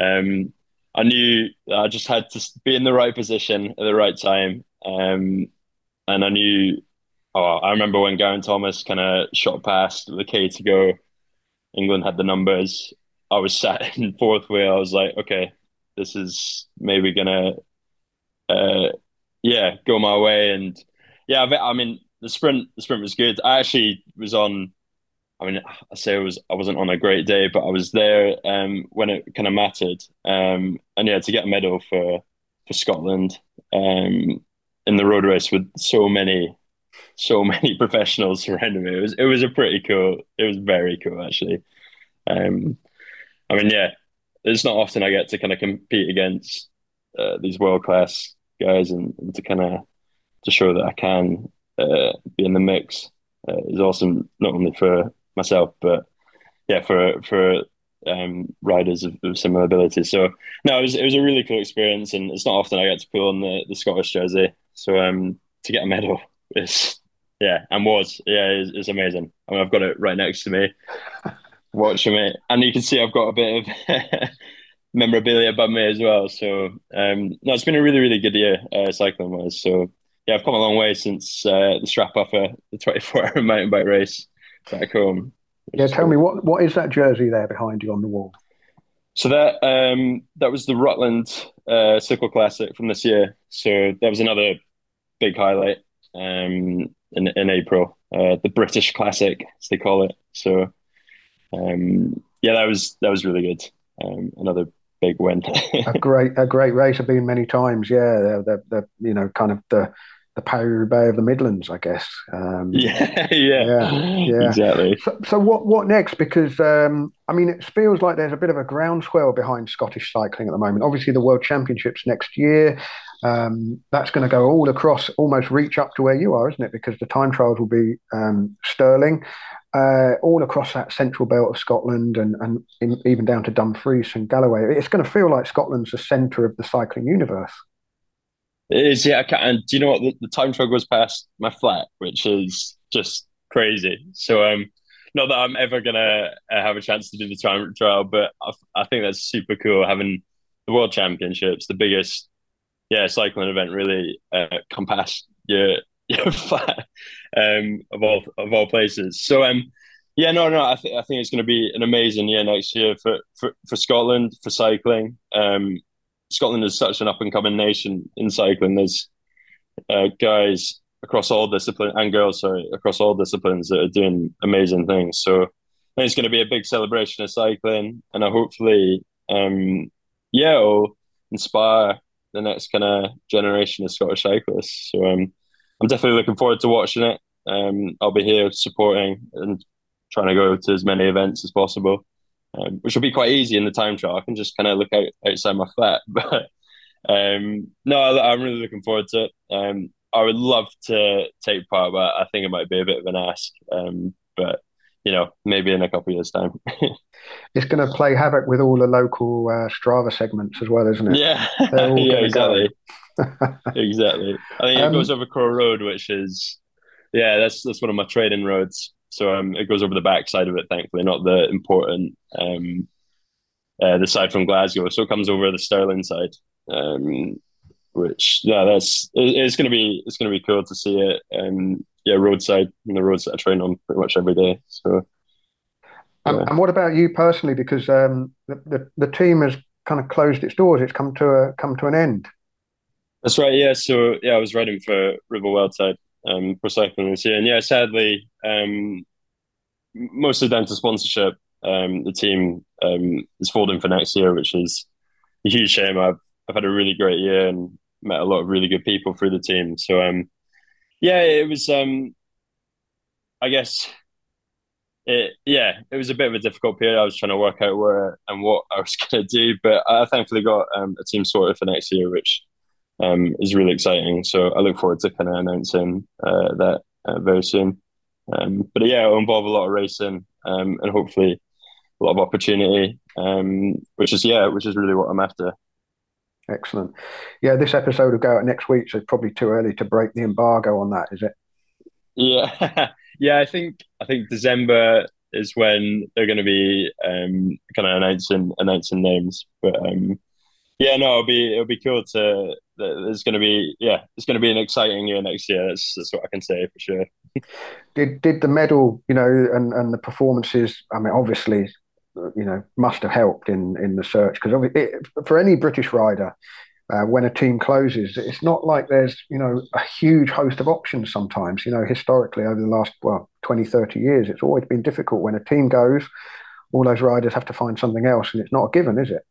um, I knew I just had to be in the right position at the right time. Um, and I knew, oh, I remember when Geraint Thomas kind of shot past the K to go, England had the numbers. I was sat in fourth wheel. I was like, okay, this is maybe gonna, uh, yeah, go my way. And yeah, I mean, the sprint, the sprint was good. I actually was on I mean, I say I was I wasn't on a great day, but I was there um, when it kind of mattered. Um, and yeah, to get a medal for for Scotland um, in the road race with so many so many professionals surrounding me, it was it was a pretty cool. It was very cool actually. Um, I mean, yeah, it's not often I get to kind of compete against uh, these world class guys and, and, to kind of to show that I can uh, be in the mix uh, is awesome. Not only for myself, but yeah, for for um, riders of, of, similar abilities. So no, it was it was a really cool experience, and it's not often I get to pull on the, the Scottish jersey. So um, to get a medal is yeah, and was yeah, is, is amazing. I mean, I've got it right next to me, watching it, and you can see I've got a bit of memorabilia above me as well. So um, no, it's been a really really good year uh, cycling wise. So yeah, I've come a long way since uh, the Strathpuffer, the 24 hour mountain bike race back home. Yeah, tell me what what is that jersey there behind you on the wall? So that um, that was the Rutland uh, Cycle Classic from this year. So that was another big highlight um, in in April. Uh, the British Classic, as they call it. So um, yeah, that was that was really good. Um, another big win. a great a great race. I've been many times. Yeah, the, the, the you know kind of the the Paris-Roubaix of the Midlands, I guess. Um, yeah, yeah, yeah, yeah, exactly. So, so what what next? Because um, I mean, it feels like there's a bit of a groundswell behind Scottish cycling at the moment. Obviously, the World Championships next year. Um, that's going to go all across, almost reach up to where you are, isn't it? Because the time trials will be um, Stirling, uh, all across that central belt of Scotland and, and in, even down to Dumfries and Galloway. It's going to feel like Scotland's the centre of the cycling universe. It is, yeah. And do you know what? The, the time trial goes past my flat, which is just crazy. So, um, not that I'm ever gonna uh, have a chance to do the time trial, but I, I think that's super cool having the World Championships, the biggest yeah, cycling event really uh, come past your your flat um, of all of all places. So um, yeah, no, no, I think I think it's going to be an amazing year next year for for, for Scotland for cycling. Um, Scotland is such an up and coming nation in cycling. There's uh, guys across all disciplines and girls, sorry, across all disciplines that are doing amazing things. So I think it's going to be a big celebration of cycling, and I hopefully, um, yeah, it'll inspire the next kind of generation of Scottish cyclists. So um, I'm definitely looking forward to watching it. Um, I'll be here supporting and trying to go to as many events as possible, um, which will be quite easy in the time trial. I can just kind of look out outside my flat. But um, no, I'm really looking forward to it. Um, I would love to take part, but I think it might be a bit of an ask. Um, but you know, maybe in a couple of years' time. it's going to play havoc with all the local uh, Strava segments as well, isn't it? Yeah, yeah, exactly. exactly. I think um, it goes over Crow Road, which is, yeah, that's that's one of my trading roads. So um, it goes over the back side of it, thankfully, not the important, um, uh, the side from Glasgow. So it comes over the Stirling side, um, which yeah, that's it, it's going to be it's going to be cool to see it. Um, yeah, roadside and the roads that I train on pretty much every day. So. Yeah. And, and what about you personally? Because um, the, the, the team has kind of closed its doors. It's come to a come to an end. That's right. Yeah. So yeah, I was riding for Ribble Weldtite um, for cycling this year, and yeah, sadly, um, mostly down to sponsorship. Um, the team um, is folding for next year, which is a huge shame. I've I've had a really great year and met a lot of really good people through the team. So um, yeah, it was. Um, I guess it. Yeah, it was a bit of a difficult period. I was trying to work out where and what I was going to do, but I thankfully got um, a team sorted for next year, which um, is really exciting. So I look forward to kind of announcing uh, that uh, very soon. Um, but yeah, it'll involve a lot of racing um, and hopefully a lot of opportunity, um, which is yeah, which is really what I'm after. Excellent. Yeah, this episode will go out next week, so it's probably too early to break the embargo on that, is it? Yeah, yeah. I think I think December is when they're going to be um, kind of announcing announcing names. But um, yeah, no, it'll be it'll be cool to. There's going to be yeah, it's going to be an exciting year next year. That's, that's what I can say for sure. did did the medal, you know, and and the performances? I mean, obviously you know must have helped in in the search because for any British rider. Uh, when a team closes, it's not like there's, you know, a huge host of options sometimes. You know, historically, over the last, well, 20, 30 years, it's always been difficult. When a team goes, all those riders have to find something else, and it's not a given, is it?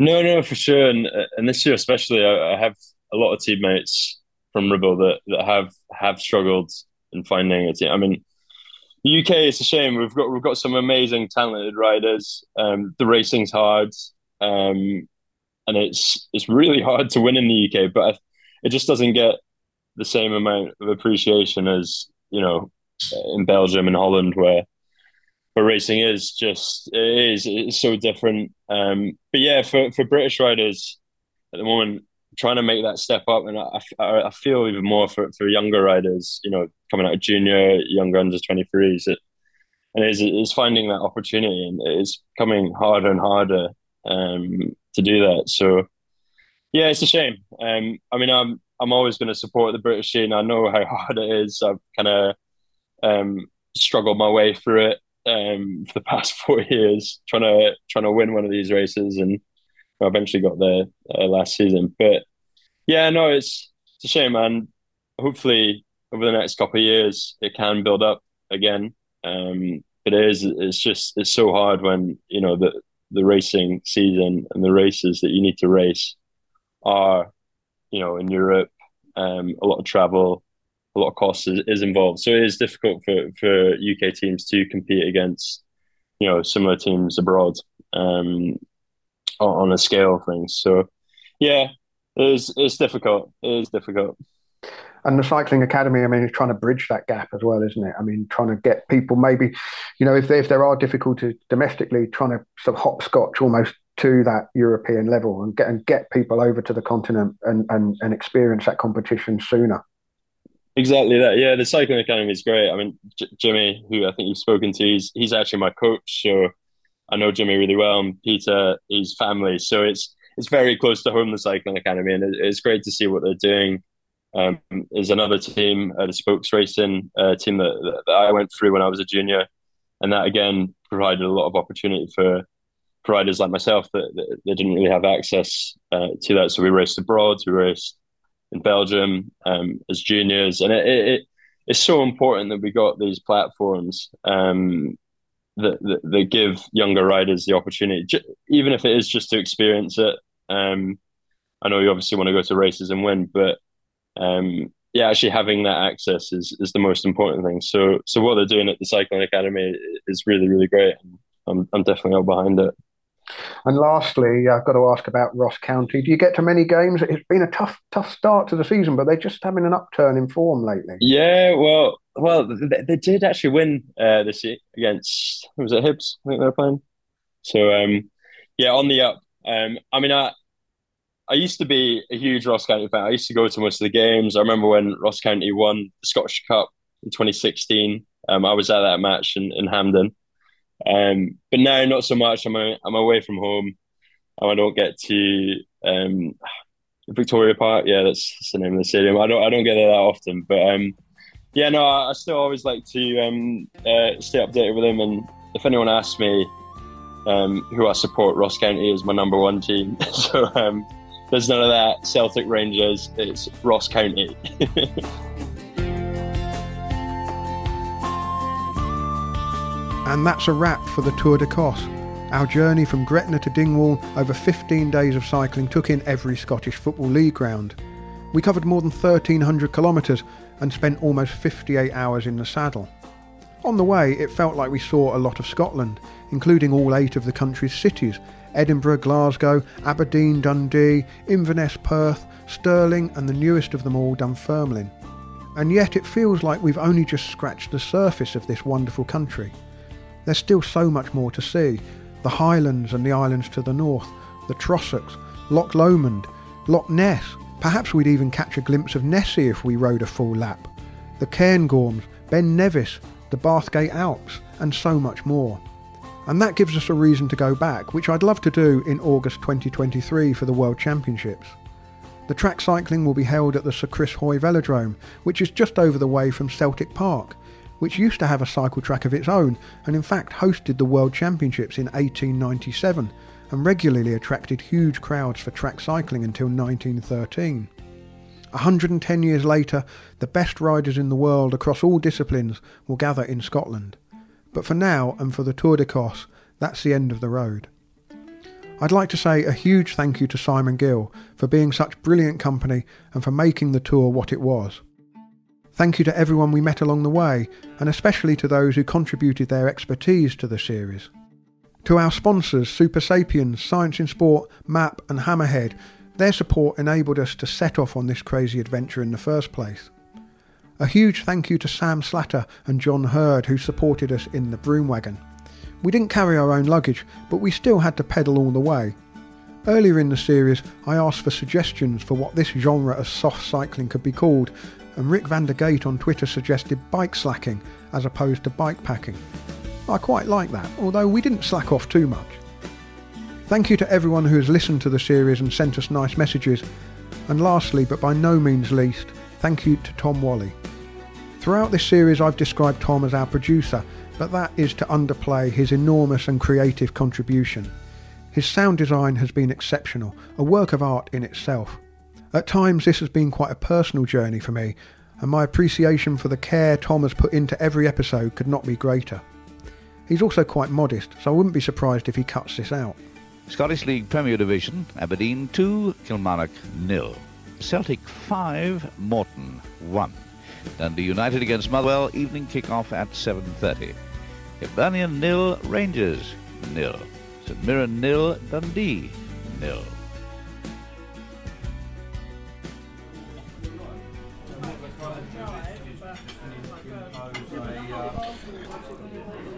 No, no, for sure. And, and this year, especially, I, I have a lot of teammates from Ribble that, that have have struggled in finding a team. I mean, the UK, it's a shame. We've got we've got some amazing, talented riders. Um, the racing's hard, um, and it's it's really hard to win in the UK. But it just doesn't get the same amount of appreciation as you know in Belgium and Holland, where where racing is just it is it's so different. Um, but yeah, for for British riders at the moment, trying to make that step up, and I, I, I feel even more for, for younger riders, you know, coming out of junior, younger under twenty threes, it, and it's, it's finding that opportunity, and it's coming harder and harder um, to do that. So, yeah, it's a shame. Um, I mean, I'm I'm always going to support the British scene. I know how hard it is. I've kind of um, struggled my way through it um, for the past four years, trying to trying to win one of these races, and I eventually got there uh, last season. But yeah, no, it's it's a shame, man. Hopefully, over the next couple of years, it can build up again. Um, it is. It's just it's so hard when you know the the racing season and the races that you need to race are, you know, in Europe, um, a lot of travel, a lot of costs is, is involved. So it is difficult for, for UK teams to compete against, you know, similar teams abroad um, on, a scale of things. So yeah, it's it's difficult. It is difficult. And the cycling academy, I mean, is trying to bridge that gap as well, isn't it? I mean, trying to get people maybe, you know, if there, if there are difficulties domestically, trying to sort of hopscotch almost to that European level and get and get people over to the continent and, and, and experience that competition sooner. Exactly that. Yeah, the cycling academy is great. I mean, J- Jimmy, who I think you've spoken to, he's he's actually my coach, so I know Jimmy really well, and Peter, he's family. So it's it's very close to home, the cycling academy, and it's great to see what they're doing. Um, there's another team, uh, the Spokes Racing uh, team that, that I went through when I was a junior, and that again provided a lot of opportunity for riders like myself that, that, that didn't really have access uh, to that. So we raced abroad, we raced in Belgium um, as juniors, and it, it, it's so important that we got these platforms um, that, that, that give younger riders the opportunity, even if it is just to experience it. Um, I know you obviously want to go to races and win, but um, yeah, actually having that access is is the most important thing. So so what they're doing at the cycling academy is really really great. I'm I'm definitely all behind it. And lastly, I've got to ask about Ross County. Do you get to many games? It's been a tough, tough start to the season, but they're just having an upturn in form lately. Yeah, well, well, they, they did actually win uh, this year against was it Hibs? I think they were playing. So, um, yeah, on the up. Um, I mean, I I used to be a huge Ross County fan. I used to go to most of the games. I remember when Ross County won the Scottish Cup in 2016. Um, I was at that match in, in Hampden. Um, but now not so much. I'm a, I'm away from home, and I don't get to um, Victoria Park. Yeah, that's, that's, the name of the stadium. I don't I don't get there that often, but um, yeah, no, I, I, still always like to um, uh, stay updated with them. And if anyone asks me um, who I support, Ross County is my number one team. so um, there's none of that Celtic Rangers. It's Ross County. And that's a wrap for the Tour d'Écosse. Our journey from Gretna to Dingwall over 15 days of cycling took in every Scottish Football League ground. We covered more than 1,300 kilometres and spent almost 58 hours in the saddle. On the way, it felt like we saw a lot of Scotland, including all eight of the country's cities Edinburgh, Glasgow, Aberdeen, Dundee, Inverness, Perth, Stirling, and the newest of them all, Dunfermline. And yet it feels like we've only just scratched the surface of this wonderful country. There's still so much more to see. The Highlands and the islands to the north, the Trossachs, Loch Lomond, Loch Ness. Perhaps we'd even catch a glimpse of Nessie if we rode a full lap. The Cairngorms, Ben Nevis, the Bathgate Alps, and so much more. And that gives us a reason to go back, which I'd love to do in August 2023 for the World Championships. The track cycling will be held at the Sir Chris Hoy Velodrome, which is just over the way from Celtic Park, which used to have a cycle track of its own and in fact hosted the World Championships in 1897 and regularly attracted huge crowds for track cycling until 1913. 110 years later, the best riders in the world across all disciplines will gather in Scotland. But for now and for the Tour d'Écosse, that's the end of the road. I'd like to say a huge thank you to Simon Gill for being such brilliant company and for making the tour what it was. Thank you to everyone we met along the way, and especially to those who contributed their expertise to the series. To our sponsors, Supersapiens, Science in Sport, MAAP, and Hammerhead, their support enabled us to set off on this crazy adventure in the first place. A huge thank you to Sam Slatter and Jon Heard who supported us in the broom wagon. We didn't carry our own luggage, but we still had to pedal all the way. Earlier in the series, I asked for suggestions for what this genre of soft cycling could be called, and Rick van der Gate on Twitter suggested bike slacking as opposed to bike packing. I quite like that, although we didn't slack off too much. Thank you to everyone who has listened to the series and sent us nice messages. And lastly, but by no means least, thank you to Tom Whalley. Throughout this series, I've described Tom as our producer, but that is to underplay his enormous and creative contribution. His sound design has been exceptional, a work of art in itself. At times, this has been quite a personal journey for me, and my appreciation for the care Tom has put into every episode could not be greater. He's also quite modest, so I wouldn't be surprised if he cuts this out. Scottish League Premier Division, Aberdeen 2, Kilmarnock nil. Celtic 5, Morton 1. Dundee United against Motherwell, evening kick-off at 7.30. Hibernian nil, Rangers nil. St Mirren nil, Dundee nil.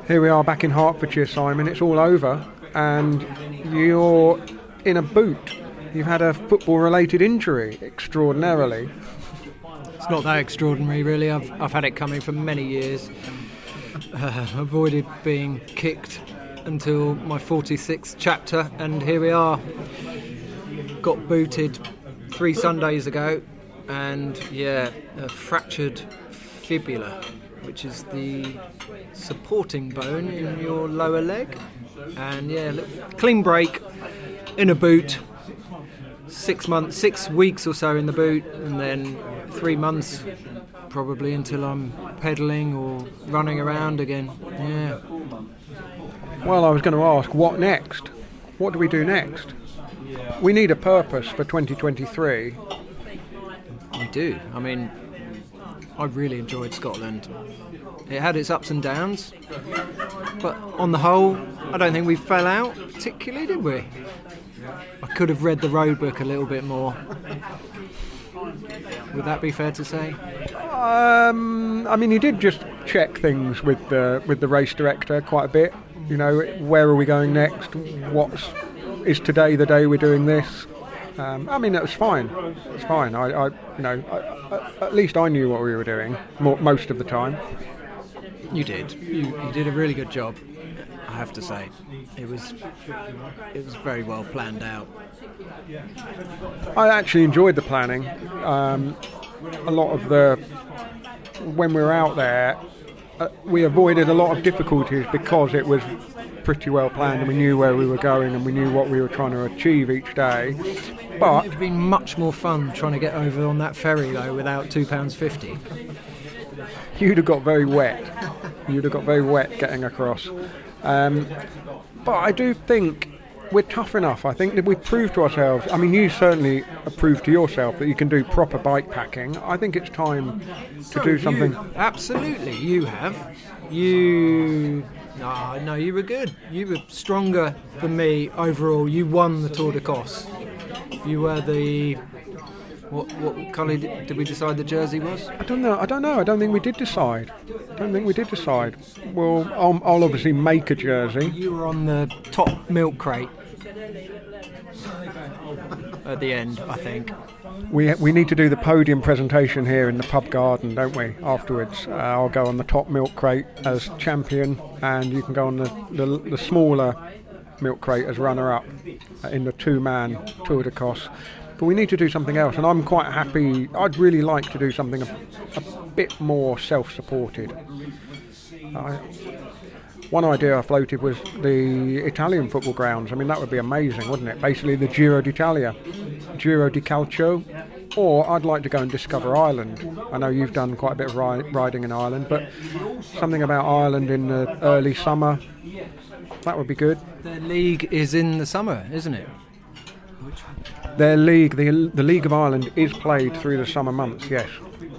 Here we are back in Hertfordshire, Simon. It's all over, and you're in a boot. You've had a football related injury, extraordinarily. It's not that extraordinary, really. I've, I've had it coming for many years. Uh, avoided being kicked until my 46th chapter, and here we are. Got booted three Sundays ago, and yeah, a fractured fibula, which is the supporting bone in your lower leg. And yeah, look, clean break in a boot. Six months, six weeks or so in the boot, and then three months probably until I'm pedalling or running around again. Yeah. Well, I was going to ask, what next? What do we do next? We need a purpose for 2023. We do. I mean, I really enjoyed Scotland. It had its ups and downs, but on the whole, I don't think we fell out particularly, did we? I could have read the road book a little bit more. Would that be fair to say? Um, I mean, you did just check things with the with the race director quite a bit. You know, where are we going next? What's is today the day we're doing this? Um, I mean, it was fine. It was fine. I, I you know, I, I, at least I knew what we were doing mo most of the time. You did. You, you did a really good job. I have to say, it was it was very well planned out. I actually enjoyed the planning. Um, a lot of the when we were out there, uh, we avoided a lot of difficulties because it was pretty well planned and we knew where we were going and we knew what we were trying to achieve each day. But it'd been much more fun trying to get over on that ferry though without two pounds fifty. You'd have got very wet. You'd have got very wet getting across. Um, but I do think we're tough enough. I think that we proved to ourselves. I mean, you certainly have proved to yourself that you can do proper bike packing. I think it's time to So do something. you- absolutely, you have. You. No, no, you were good. You were stronger than me overall. You won the Tour d'Écosse. You were the. What, what colour did, did we decide the jersey was? I don't know. I don't know. I don't think we did decide. I don't think we did decide. Well, I'll, I'll obviously make a jersey. You were on the top milk crate at the end, I think. We we need to do the podium presentation here in the pub garden, don't we? Afterwards, uh, I'll go on the top milk crate as champion, and you can go on the the, the smaller milk crate as runner-up uh, in the two-man Tour d'Écosse. But we need to do something else, and I'm quite happy. I'd really like to do something a, a bit more self-supported. I, one idea I floated was the Italian football grounds. I mean, that would be amazing, wouldn't it? Basically, the Giro d'Italia, Giro di Calcio. Or I'd like to go and discover Ireland. I know you've done quite a bit of ri- riding in Ireland, but something about Ireland in the early summer, that would be good. The league is in the summer, isn't it? Their league, the, the League of Ireland, is played through the summer months, yes.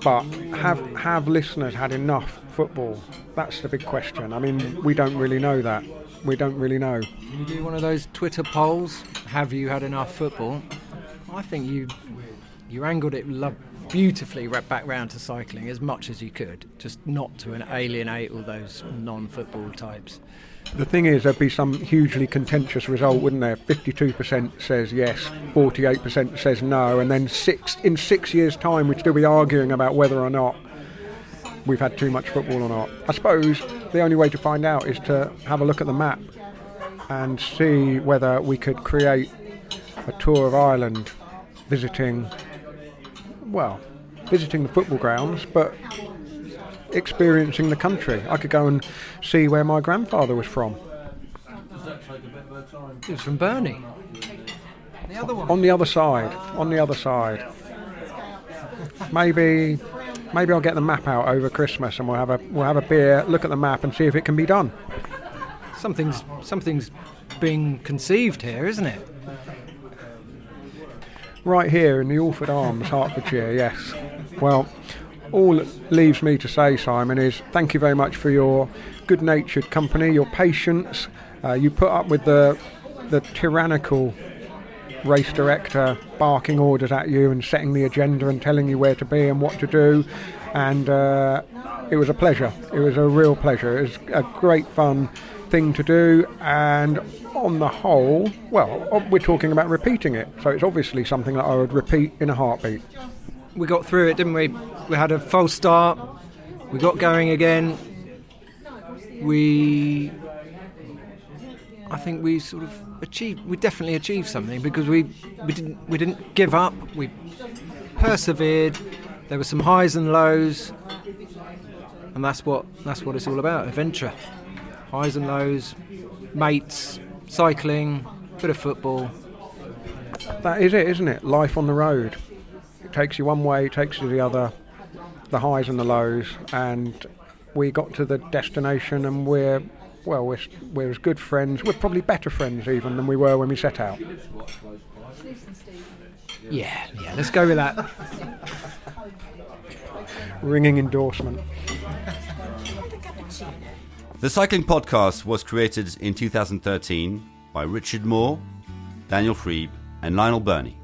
But have have listeners had enough football? That's the big question. I mean, we don't really know that. We don't really know. You do one of those Twitter polls. Have you had enough football? I think you you angled it lo- beautifully back round to cycling as much as you could, just not to alienate all those non-football types. The thing is, there'd be some hugely contentious result, wouldn't there? 52% says yes, 48% says no, and then six in six years' time, we'd still be arguing about whether or not we've had too much football or not. I suppose the only way to find out is to have a look at the map and see whether we could create a tour of Ireland visiting, well, visiting the football grounds, but experiencing the country. I could go and see where my grandfather was from. It was from Burnley. The other one. On the other side. On the other side. Maybe, maybe I'll get the map out over Christmas and we'll have a we'll have a beer, look at the map, and see if it can be done. Something's something's being conceived here, isn't it? Right here in the Alford Arms, Hertfordshire, yes. Well, all it leaves me to say, Simon, is thank you very much for your good natured company, your patience. Uh, you put up with the, the tyrannical race director barking orders at you and setting the agenda and telling you where to be and what to do. And uh, it was a pleasure. It was a real pleasure. It was a great fun thing to do. And on the whole, well, we're talking about repeating it. So it's obviously something that I would repeat in a heartbeat. We got through it, didn't we? We had a false start. We got going again. We I think we sort of achieved. We definitely achieved something because we we didn't we didn't give up. We persevered. There were some highs and lows, and that's what that's what it's all about. Adventure, highs and lows, mates, cycling, bit of football. That is it, isn't it? Life on the road. It takes you one way, takes you the other. The highs and the lows, and we got to the destination, and we're well, we're, we're as good friends. We're probably better friends even than we were when we set out. Yeah, yeah, let's go with that. Ringing endorsement. The Cycling Podcast was created in 2013 by Richard Moore, Daniel Friebe, and Lionel Birnie.